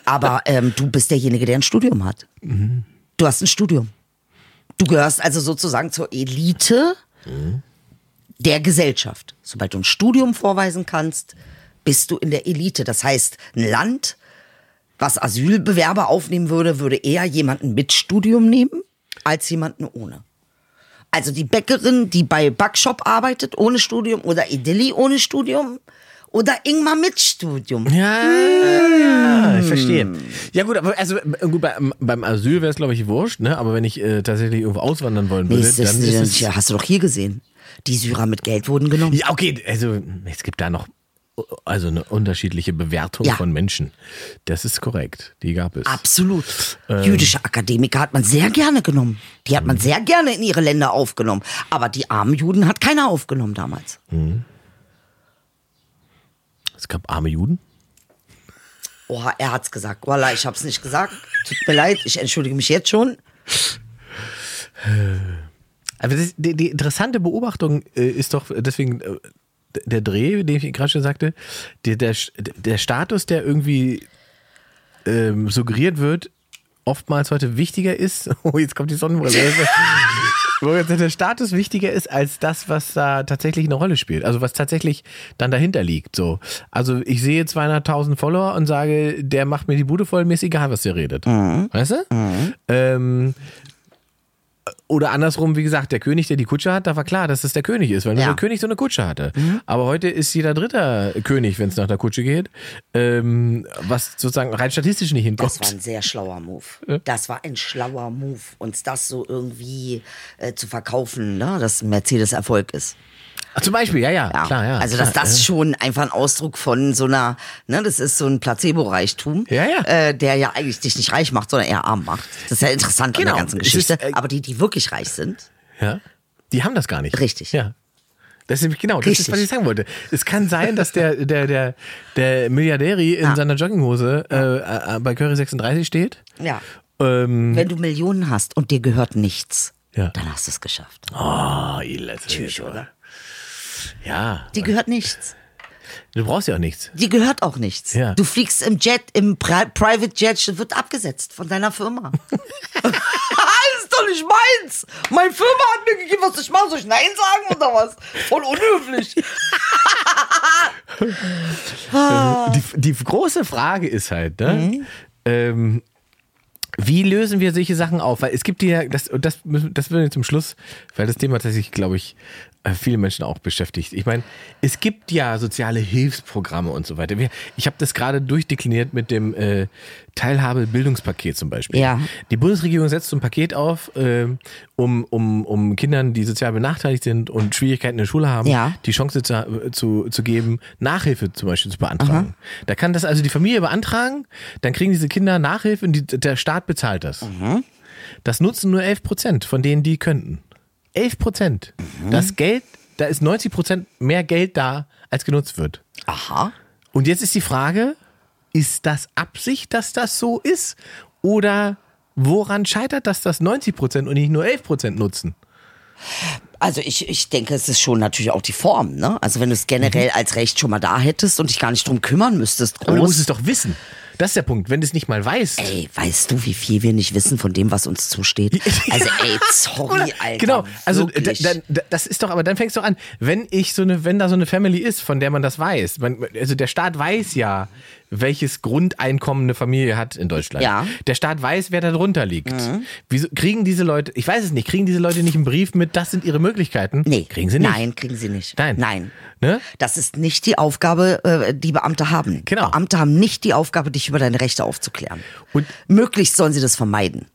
C: Aber ähm, du bist derjenige, der ein Studium hat.
B: Mhm.
C: Du hast ein Studium. Du gehörst also sozusagen zur Elite der Gesellschaft. Sobald du ein Studium vorweisen kannst, bist du in der Elite. Das heißt, ein Land, was Asylbewerber aufnehmen würde, würde eher jemanden mit Studium nehmen, als jemanden ohne. Also die Bäckerin, die bei Backshop arbeitet ohne Studium oder Idilli ohne Studium oder Ingmar mit Studium.
B: Ja, ja, ich verstehe. Ja gut, aber also äh, gut, beim, beim Asyl wäre es glaube ich wurscht, ne? Aber wenn ich äh, tatsächlich irgendwo auswandern wollen würde,
C: Nächstes,
B: dann ist es,
C: ja, hast du doch hier gesehen. Die Syrer mit Geld wurden genommen.
B: Ja, okay, also es gibt da noch also eine unterschiedliche Bewertung
C: Ja.
B: von Menschen. Das ist korrekt. Die gab es.
C: Absolut.
B: Ähm.
C: Jüdische Akademiker hat man sehr gerne genommen. Die hat man sehr gerne in ihre Länder aufgenommen. Aber die armen Juden hat keiner aufgenommen damals.
B: Es gab arme Juden.
C: Oha, er hat's gesagt. Wallah, ich hab's nicht gesagt. Tut mir leid, ich entschuldige mich jetzt schon.
B: Aber das, die, die interessante Beobachtung äh, ist doch deswegen äh, der Dreh, den ich gerade schon sagte, der, der, der Status, der irgendwie ähm, suggeriert wird, oftmals heute wichtiger ist. Oh, jetzt kommt die Sonnenbrille. Wo der Status wichtiger ist als das, was da tatsächlich eine Rolle spielt. Also was tatsächlich dann dahinter liegt. So. Also ich sehe 200.000 Follower und sage, der macht mir die Bude voll, mir ist egal, was der redet. Weißt du? Ähm, oder andersrum, wie gesagt, der König, der die Kutsche hat, da war klar, dass es der König ist, weil nur
C: Ja.
B: der König so eine Kutsche hatte. Aber heute ist jeder dritter König, wenn es nach der Kutsche geht, ähm, was sozusagen rein statistisch nicht hinkommt.
C: Das war ein sehr schlauer Move. Das war ein schlauer Move, uns das so irgendwie äh, zu verkaufen, ne? dass Mercedes Erfolg ist.
B: Ach, zum Beispiel, ja, ja,
C: Ja.
B: klar, ja.
C: also, dass
B: klar,
C: das
B: ja.
C: schon einfach ein Ausdruck von so einer, ne, das ist so ein Placebo-Reichtum,
B: Ja, ja.
C: Äh, der ja eigentlich dich nicht reich macht, sondern eher arm macht. Das ist ja interessant an
B: Genau.
C: der ganzen
B: Es ist,
C: Geschichte.
B: äh,
C: Aber die, die wirklich reich sind,
B: Ja, die haben das gar nicht.
C: Richtig.
B: Ja. Das ist nämlich genau, das ist, was ich sagen wollte. Es kann sein, dass der, der, der, der Milliardäri in
C: Ja.
B: seiner Jogginghose äh, äh, bei Curry 36 steht
C: ja.
B: Ähm,
C: Wenn du Millionen hast und dir gehört nichts,
B: Ja.
C: dann hast du es geschafft.
B: oh, Ilet,
C: Tschüss, oder?
B: Ja,
C: Die gehört nichts.
B: du brauchst ja auch nichts.
C: Die gehört auch nichts.
B: Ja.
C: Du fliegst im Jet, im Pri Private Jet, wird abgesetzt von deiner Firma. das ist doch nicht meins. Meine Firma hat mir gegeben, was ich mache. Soll ich Nein sagen oder was? Voll unhöflich.
B: Die, die große Frage ist halt, ne?
C: Mhm.
B: Ähm, wie lösen wir solche Sachen auf? Weil es gibt ja, das, und das, müssen- das zum Schluss, weil das Thema tatsächlich, glaube ich, viele Menschen auch beschäftigt. Ich meine, es gibt ja soziale Hilfsprogramme und so weiter. Ich habe das gerade durchdekliniert mit dem äh, Teilhabe-Bildungspaket zum Beispiel.
C: Ja.
B: Die Bundesregierung setzt so ein Paket auf, ähm, um, um, um Kindern, die sozial benachteiligt sind und Schwierigkeiten in der Schule haben,
C: Ja.
B: die Chance zu, zu, zu geben, Nachhilfe zum Beispiel zu beantragen. Da kann das also die Familie beantragen, dann kriegen diese Kinder Nachhilfe und die, der Staat bezahlt das. Das nutzen nur 11 Prozent von denen, die könnten. 11 Prozent. Das Geld, da ist 90 Prozent mehr Geld da, als genutzt wird.
C: Aha.
B: Und jetzt ist die Frage, ist das Absicht, dass das so ist? Oder woran scheitert das, dass 90 Prozent und nicht nur 11 Prozent nutzen?
C: Also ich, ich denke, es ist schon natürlich auch die Form, ne? Also wenn du es generell als Recht schon mal da hättest und dich gar nicht drum kümmern müsstest,
B: Aber du musst
C: groß.
B: es doch wissen. Das ist der Punkt. Wenn du es nicht mal weißt.
C: Ey, weißt du, wie viel wir nicht wissen von dem, was uns zusteht? Also ey, sorry, Alter.
B: Genau, also da,
C: wirklich.
B: da, da, das ist doch, aber dann fängst du an, wenn ich so eine, wenn da so eine Family ist, von der man das weiß, man, also der Staat weiß ja, welches Grundeinkommen eine Familie hat in Deutschland.
C: Ja. Mhm.
B: Der Staat weiß, wer da drunter liegt. Wieso kriegen diese Leute, ich weiß es nicht, kriegen diese Leute nicht einen Brief mit, das sind ihre Möglichkeiten?
C: Nee.
B: Kriegen sie nicht.
C: Nein, kriegen sie nicht.
B: Nein.
C: Nein.
B: Ne?
C: Das ist nicht die Aufgabe, äh, die Beamte haben.
B: Genau.
C: Beamte haben nicht die Aufgabe, dich über deine Rechte aufzuklären.
B: Und-
C: Möglichst sollen sie das vermeiden.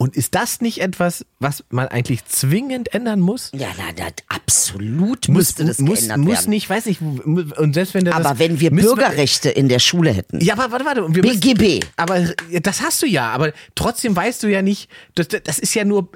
B: Und ist das nicht etwas, was man eigentlich zwingend ändern muss?
C: Ja, na, na, absolut müsste das
B: muss,
C: geändert
B: muss
C: werden.
B: nicht, weiß nicht, und selbst wenn der das,
C: Aber wenn wir
B: müssen
C: Bürgerrechte in der Schule hätten.
B: Ja, aber warte, warte. Wir müssen-
C: BGB.
B: Aber ja, das hast du ja, aber trotzdem weißt du ja nicht, das, das ist ja nur,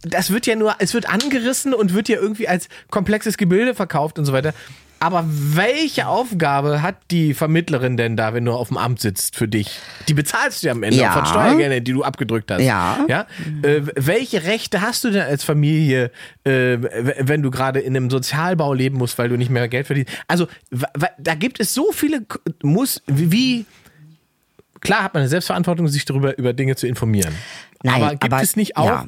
B: das wird ja nur, es wird angerissen und wird ja irgendwie als komplexes Gebilde verkauft und so weiter. Aber welche Aufgabe hat die Vermittlerin denn da, wenn du auf dem Amt sitzt für dich? Die bezahlst du ja am Ende
C: Ja.
B: von Steuergeldern, die du abgedrückt hast.
C: Ja.
B: ja? Äh, welche Rechte hast du denn als Familie, äh, wenn du gerade in einem Sozialbau leben musst, weil du nicht mehr Geld verdienst? Also da gibt es so viele, muss, wie, klar hat man eine Selbstverantwortung, sich darüber über Dinge zu informieren.
C: Nein,
B: aber gibt
C: aber-
B: es nicht auch
C: ja,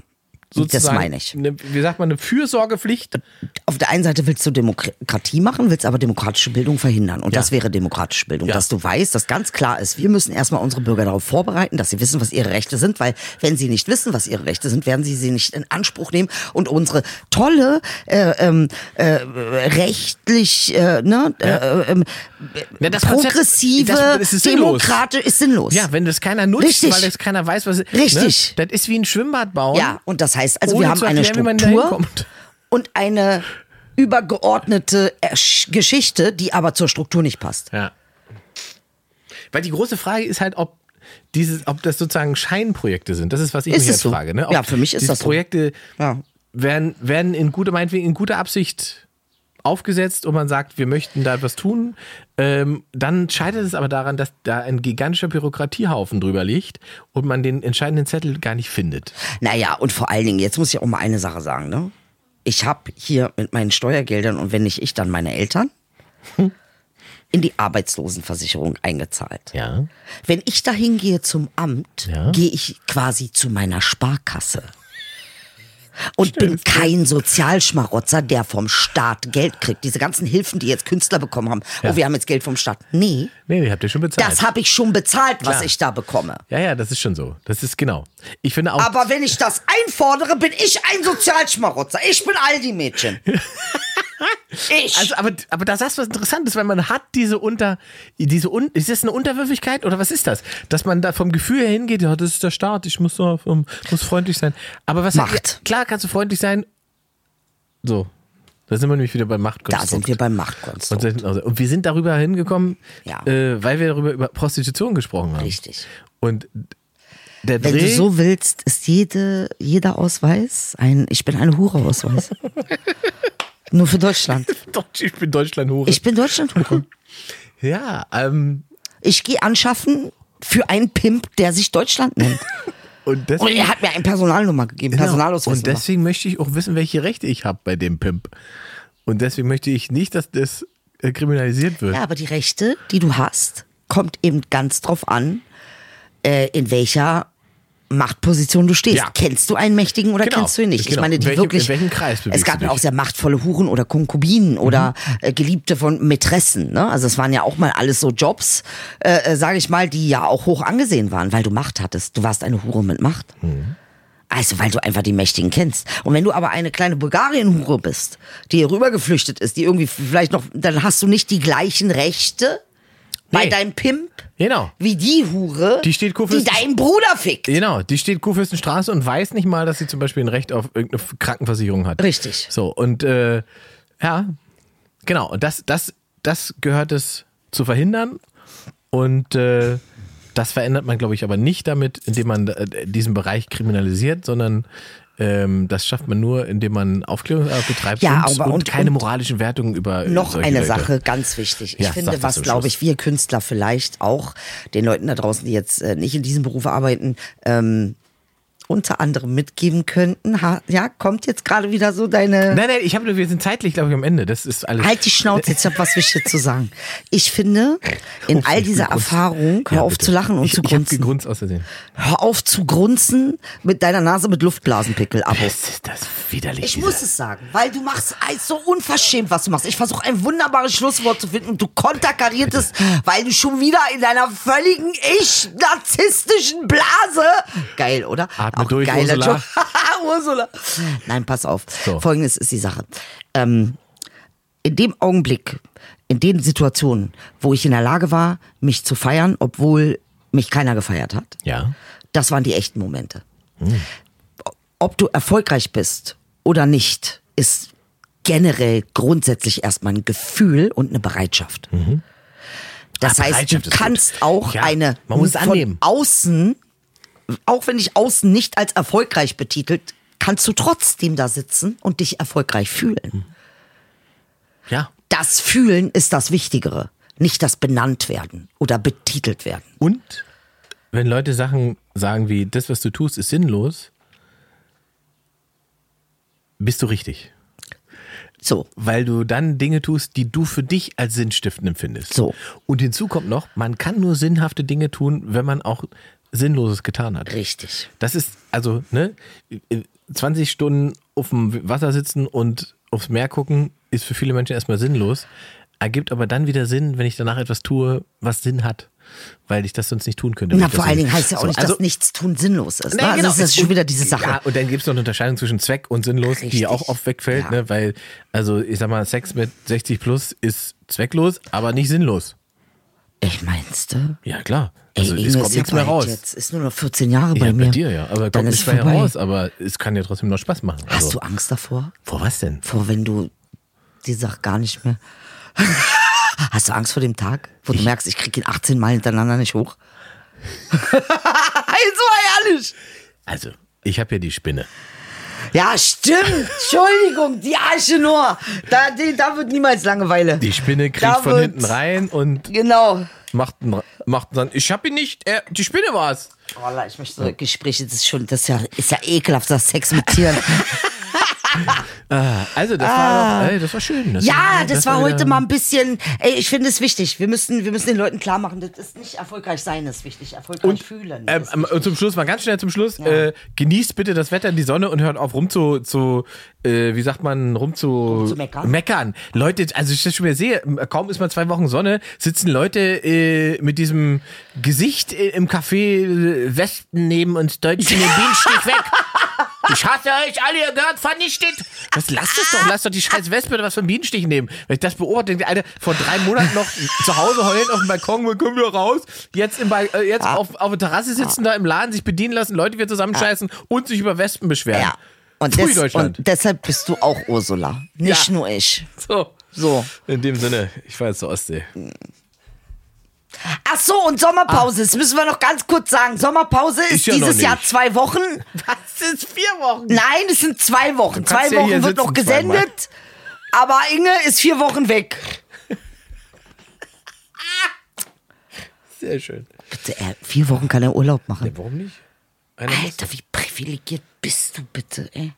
C: das meine ich.
B: Eine, wie sagt man, eine Fürsorgepflicht?
C: Auf der einen Seite willst du Demokratie machen, willst aber demokratische Bildung verhindern. Und
B: Ja.
C: das wäre demokratische Bildung.
B: Ja.
C: Dass du weißt, dass ganz klar ist, wir müssen erstmal unsere Bürger darauf vorbereiten, dass sie wissen, was ihre Rechte sind, weil wenn sie nicht wissen, was ihre Rechte sind, werden sie sie nicht in Anspruch nehmen und unsere tolle, äh, ähm, äh, rechtlich, äh, ne, äh,
B: Ja, das Konzept-
C: progressive,
B: das- das ist sinnlos.
C: demokratisch ist sinnlos.
B: Ja, wenn das keiner nutzt,
C: Richtig.
B: weil das keiner weiß, was
C: Richtig.
B: Ne? Das ist wie ein Schwimmbad bauen.
C: Ja, und das heißt, also
B: Ohne
C: wir haben eine
B: erklären, da
C: Struktur und eine übergeordnete Ersch- Geschichte, die aber zur Struktur nicht passt.
B: Ja. Weil die große Frage ist halt, ob dieses, ob das sozusagen Scheinprojekte sind. Das ist, was ich
C: Ist
B: mich jetzt
C: so?
B: frage. Ne?
C: Ja, für mich ist das so.
B: Projekte
C: Ja.
B: werden, werden in guter, meinetwegen in guter Absicht aufgesetzt und man sagt, wir möchten da etwas tun. Ähm, dann scheitert es aber daran, dass da ein gigantischer Bürokratiehaufen drüber liegt und man den entscheidenden Zettel gar nicht findet.
C: Naja, und vor allen Dingen, jetzt muss ich auch mal eine Sache sagen, ne? Ich habe hier mit meinen Steuergeldern und wenn nicht ich, dann meine Eltern in die Arbeitslosenversicherung eingezahlt.
B: Ja.
C: Wenn ich da hingehe zum Amt,
B: Ja.
C: gehe ich quasi zu meiner Sparkasse. Und bin kein Sozialschmarotzer, der vom Staat Geld kriegt. Diese ganzen Hilfen, die jetzt Künstler bekommen haben.
B: Ja.
C: Oh, wir haben jetzt Geld vom Staat. Nee,
B: Nee, die habt ihr schon bezahlt.
C: das habe ich schon bezahlt, was
B: Klar.
C: ich da bekomme.
B: ja, ja, das ist schon so. Das ist genau. Ich finde auch.
C: Aber wenn ich das einfordere, bin ich ein Sozialschmarotzer. Ich bin Aldi-Mädchen. Ich.
B: Also, aber, aber da sagst du was Interessantes, weil man hat diese unter, diese un, ist das eine Unterwürfigkeit oder was ist das? Dass man da vom Gefühl her hingeht, ja, das ist der Staat, ich muss, so, muss freundlich sein. Aber was
C: Macht.
B: Ja, klar kannst du freundlich sein. So. Da sind wir nämlich wieder beim Machtkonstrukt.
C: da sind wir beim Machtkonstrukt.
B: also- und wir sind darüber hingekommen,
C: Ja.
B: äh, weil wir darüber über Prostitution gesprochen haben.
C: Richtig.
B: Und der
C: Wenn
B: Dreh,
C: du so willst, ist jede, jeder Ausweis ein Ich bin eine Hure-Ausweis. Nur für Deutschland.
B: Deutsch, ich bin Deutschland-Hure.
C: Ich bin Deutschland-Hure.
B: Ja, ähm,
C: Ich gehe anschaffen für einen Pimp, der sich Deutschland nennt.
B: Und
C: Und
B: deswegen,
C: er hat mir eine Personalnummer gegeben,
B: Genau.
C: Personalausweis.
B: Und deswegen möchte ich auch wissen, welche Rechte ich habe bei dem Pimp. Und deswegen möchte ich nicht, dass das äh, kriminalisiert wird.
C: Ja, aber die Rechte, die du hast, kommt eben ganz drauf an, äh, in welcher Machtposition du stehst.
B: Ja.
C: Kennst du einen Mächtigen oder
B: Genau.
C: kennst du ihn nicht? Ich
B: Genau.
C: meine, die
B: In welchem-
C: wirklich.
B: in welchem Kreis
C: es gab ja auch sehr machtvolle Huren oder Konkubinen oder
B: Mhm.
C: äh, Geliebte von Mätressen. Ne? Also es waren ja auch mal alles so Jobs, äh, äh, sage ich mal, die ja auch hoch angesehen waren, weil du Macht hattest. Du warst eine Hure mit Macht.
B: Mhm.
C: Also, weil du einfach die Mächtigen kennst. Und wenn du aber eine kleine Bulgarien-Hure bist, die hier rüber geflüchtet ist, die irgendwie vielleicht noch, dann hast du nicht die gleichen Rechte bei deinem Pimp
B: Genau.
C: wie die Hure,
B: Die steht
C: die deinen Bruder fickt.
B: Genau, die steht Kurfürstenstraße und weiß nicht mal, dass sie zum Beispiel ein Recht auf irgendeine Krankenversicherung hat.
C: Richtig.
B: So, und äh, ja, genau, und das, das, das gehört es zu verhindern. Und äh, das verändert man, glaube ich, aber nicht damit, indem man äh, diesen Bereich kriminalisiert, sondern ähm, das schafft man nur, indem man Aufklärungsarbeit betreibt
C: Ja,
B: und,
C: aber-
B: und,
C: und-
B: keine
C: und
B: moralischen Wertungen über äh,
C: Noch eine
B: Leute.
C: Sache, ganz wichtig. Ich
B: Ja,
C: finde, was, glaube ich, wir Künstler vielleicht auch den Leuten da draußen, die jetzt äh, nicht in diesem Beruf arbeiten, ähm, unter anderem mitgeben könnten. Ha, ja, kommt jetzt gerade wieder so deine.
B: Nein, nein, ich habe, wir sind zeitlich, glaube ich, am Ende. Das ist alles.
C: Halt die Schnauze, jetzt hab was Wichtiges zu sagen. Ich finde, in
B: Ups,
C: all
B: ich
C: dieser. Erfahrung, hör
B: Ja,
C: auf
B: bitte.
C: zu lachen und
B: ich,
C: zu
B: Ich habe
C: grunzen.
B: gegrunzt aus Versehen.
C: Hör auf zu grunzen mit deiner Nase mit Luftblasenpickel, Abo.
B: Das ist das widerlich.
C: Ich muss es sagen, weil du machst es so unverschämt, was du machst. Ich versuche ein wunderbares Schlusswort zu finden und du konterkariertest, weil du schon wieder in deiner völligen ich-narzisstischen Blase. Geil, oder?
B: Atme durch, Ursula.
C: Job. Ursula. Nein, pass auf.
B: So.
C: Folgendes ist die Sache. Ähm, in dem Augenblick, in den Situationen, wo ich in der Lage war, mich zu feiern, obwohl mich keiner gefeiert hat,
B: Ja.
C: das waren die echten Momente. Ob du erfolgreich bist oder nicht, ist generell grundsätzlich erstmal ein Gefühl und eine Bereitschaft. Das
B: Ah,
C: heißt, du
B: ist gut.
C: kannst auch
B: Ja,
C: eine
B: man muss es
C: von
B: annehmen.
C: außen, auch wenn dich außen nicht als erfolgreich betitelt, kannst du trotzdem da sitzen und dich erfolgreich fühlen.
B: Ja.
C: Das Fühlen ist das Wichtigere, nicht das benannt werden oder betitelt werden.
B: Und wenn Leute Sachen sagen wie, das, was du tust, ist sinnlos, bist du richtig.
C: So.
B: Weil du dann Dinge tust, die du für dich als sinnstiftend empfindest.
C: So.
B: Und hinzu kommt noch, man kann nur sinnhafte Dinge tun, wenn man auch Sinnloses getan hat.
C: Richtig.
B: Das ist, also, ne, 20 Stunden auf dem Wasser sitzen und aufs Meer gucken, ist für viele Menschen erstmal sinnlos, ergibt aber dann wieder Sinn, wenn ich danach etwas tue, was Sinn hat. Weil ich das sonst nicht tun könnte.
C: Na, vor allen Dingen heißt ja auch
B: So,
C: nicht,
B: also,
C: dass nichts tun sinnlos ist. Ne?
B: Nee,
C: also
B: genau.
C: das ist schon wieder diese Sache.
B: Ja, und dann gibt es noch eine Unterscheidung zwischen Zweck und sinnlos, die
C: Richtig.
B: ja auch oft wegfällt,
C: Ja.
B: ne? weil, also ich sag mal, Sex mit 60 plus ist zwecklos, aber nicht sinnlos.
C: Ich meinst du?
B: Ja, klar.
C: Ey,
B: Also
C: Inge
B: es kommt
C: ist ja
B: nichts mehr raus.
C: Jetzt ist nur noch 14 Jahre bei
B: ja,
C: mir.
B: bei dir ja, aber kommt nichts mehr heraus, aber es kann ja trotzdem noch Spaß machen.
C: Hast
B: also,
C: du Angst davor?
B: Vor was denn?
C: Vor wenn du die Sache gar nicht mehr. Hast du Angst vor dem Tag, wo du merkst, ich krieg ihn 18 Mal hintereinander nicht hoch? Mal ehrlich.
B: Also, ich habe ja die Spinne.
C: Ja, stimmt. Entschuldigung, die Arche nur. Da, die, da wird niemals Langeweile.
B: Die Spinne
C: Da
B: kriegt von
C: wird-
B: hinten rein und
C: Genau.
B: macht, macht dann, ich hab ihn nicht, er, die Spinne war's.
C: Wallah, ich möchte so Gespräche, das ist schon, das ist ja, ist ja ekelhaft, das Sex mit Tieren.
B: Also, das war doch, ey, das war schön. Das
C: Ah. ja,
B: war,
C: das, war heute
B: wieder-
C: mal ein bisschen, ey, ich finde es wichtig. Wir müssen, wir müssen den Leuten klar machen, das ist nicht erfolgreich sein, ist wichtig. Erfolgreich fühlen.
B: Ähm, und zum Schluss, mal ganz schnell zum Schluss, äh, genießt bitte das Wetter, die Sonne und hört auf rum zu, zu äh, wie sagt man, rum zu,
C: zu meckern?
B: Leute, also ich das schon wieder sehe, kaum ist mal zwei Wochen Sonne, sitzen Leute äh, mit diesem Gesicht äh, im Café äh, Westen neben uns deutschen den Bienenstich weg. Ich hasse euch alle, ihr gehört vernichtet. Was, lasst es doch, lasst doch die scheiß Wespe was vom Bienenstich nehmen. Wenn ich das beobachte, denke ich, Alter, vor drei Monaten noch zu Hause heulend auf dem Balkon, wir kommen wir raus. Jetzt, im, äh, jetzt auf, auf der Terrasse sitzen, da im Laden, sich bedienen lassen, Leute wieder zusammenscheißen und sich über Wespen beschweren.
C: ja. Und,
B: Pfui,
C: des,
B: Deutschland.
C: und deshalb bist du auch Ursula. Nicht
B: Ja.
C: nur ich.
B: So.
C: So.
B: In dem Sinne, ich fahr jetzt zur Ostsee.
C: Ach so, und Sommerpause. Das müssen wir noch ganz kurz sagen. Sommerpause ist,
B: Ist ja
C: dieses Jahr zwei Wochen.
B: Was ist vier Wochen?
C: Nein, es sind zwei Wochen. Zwei
B: ja
C: Wochen
B: hier
C: wird noch gesendet. Aber Inge ist vier Wochen weg.
B: Sehr schön.
C: Bitte, er, vier Wochen kann er Urlaub machen.
B: Warum nicht? Einer
C: Alter, wie privilegiert bist du bitte, ey?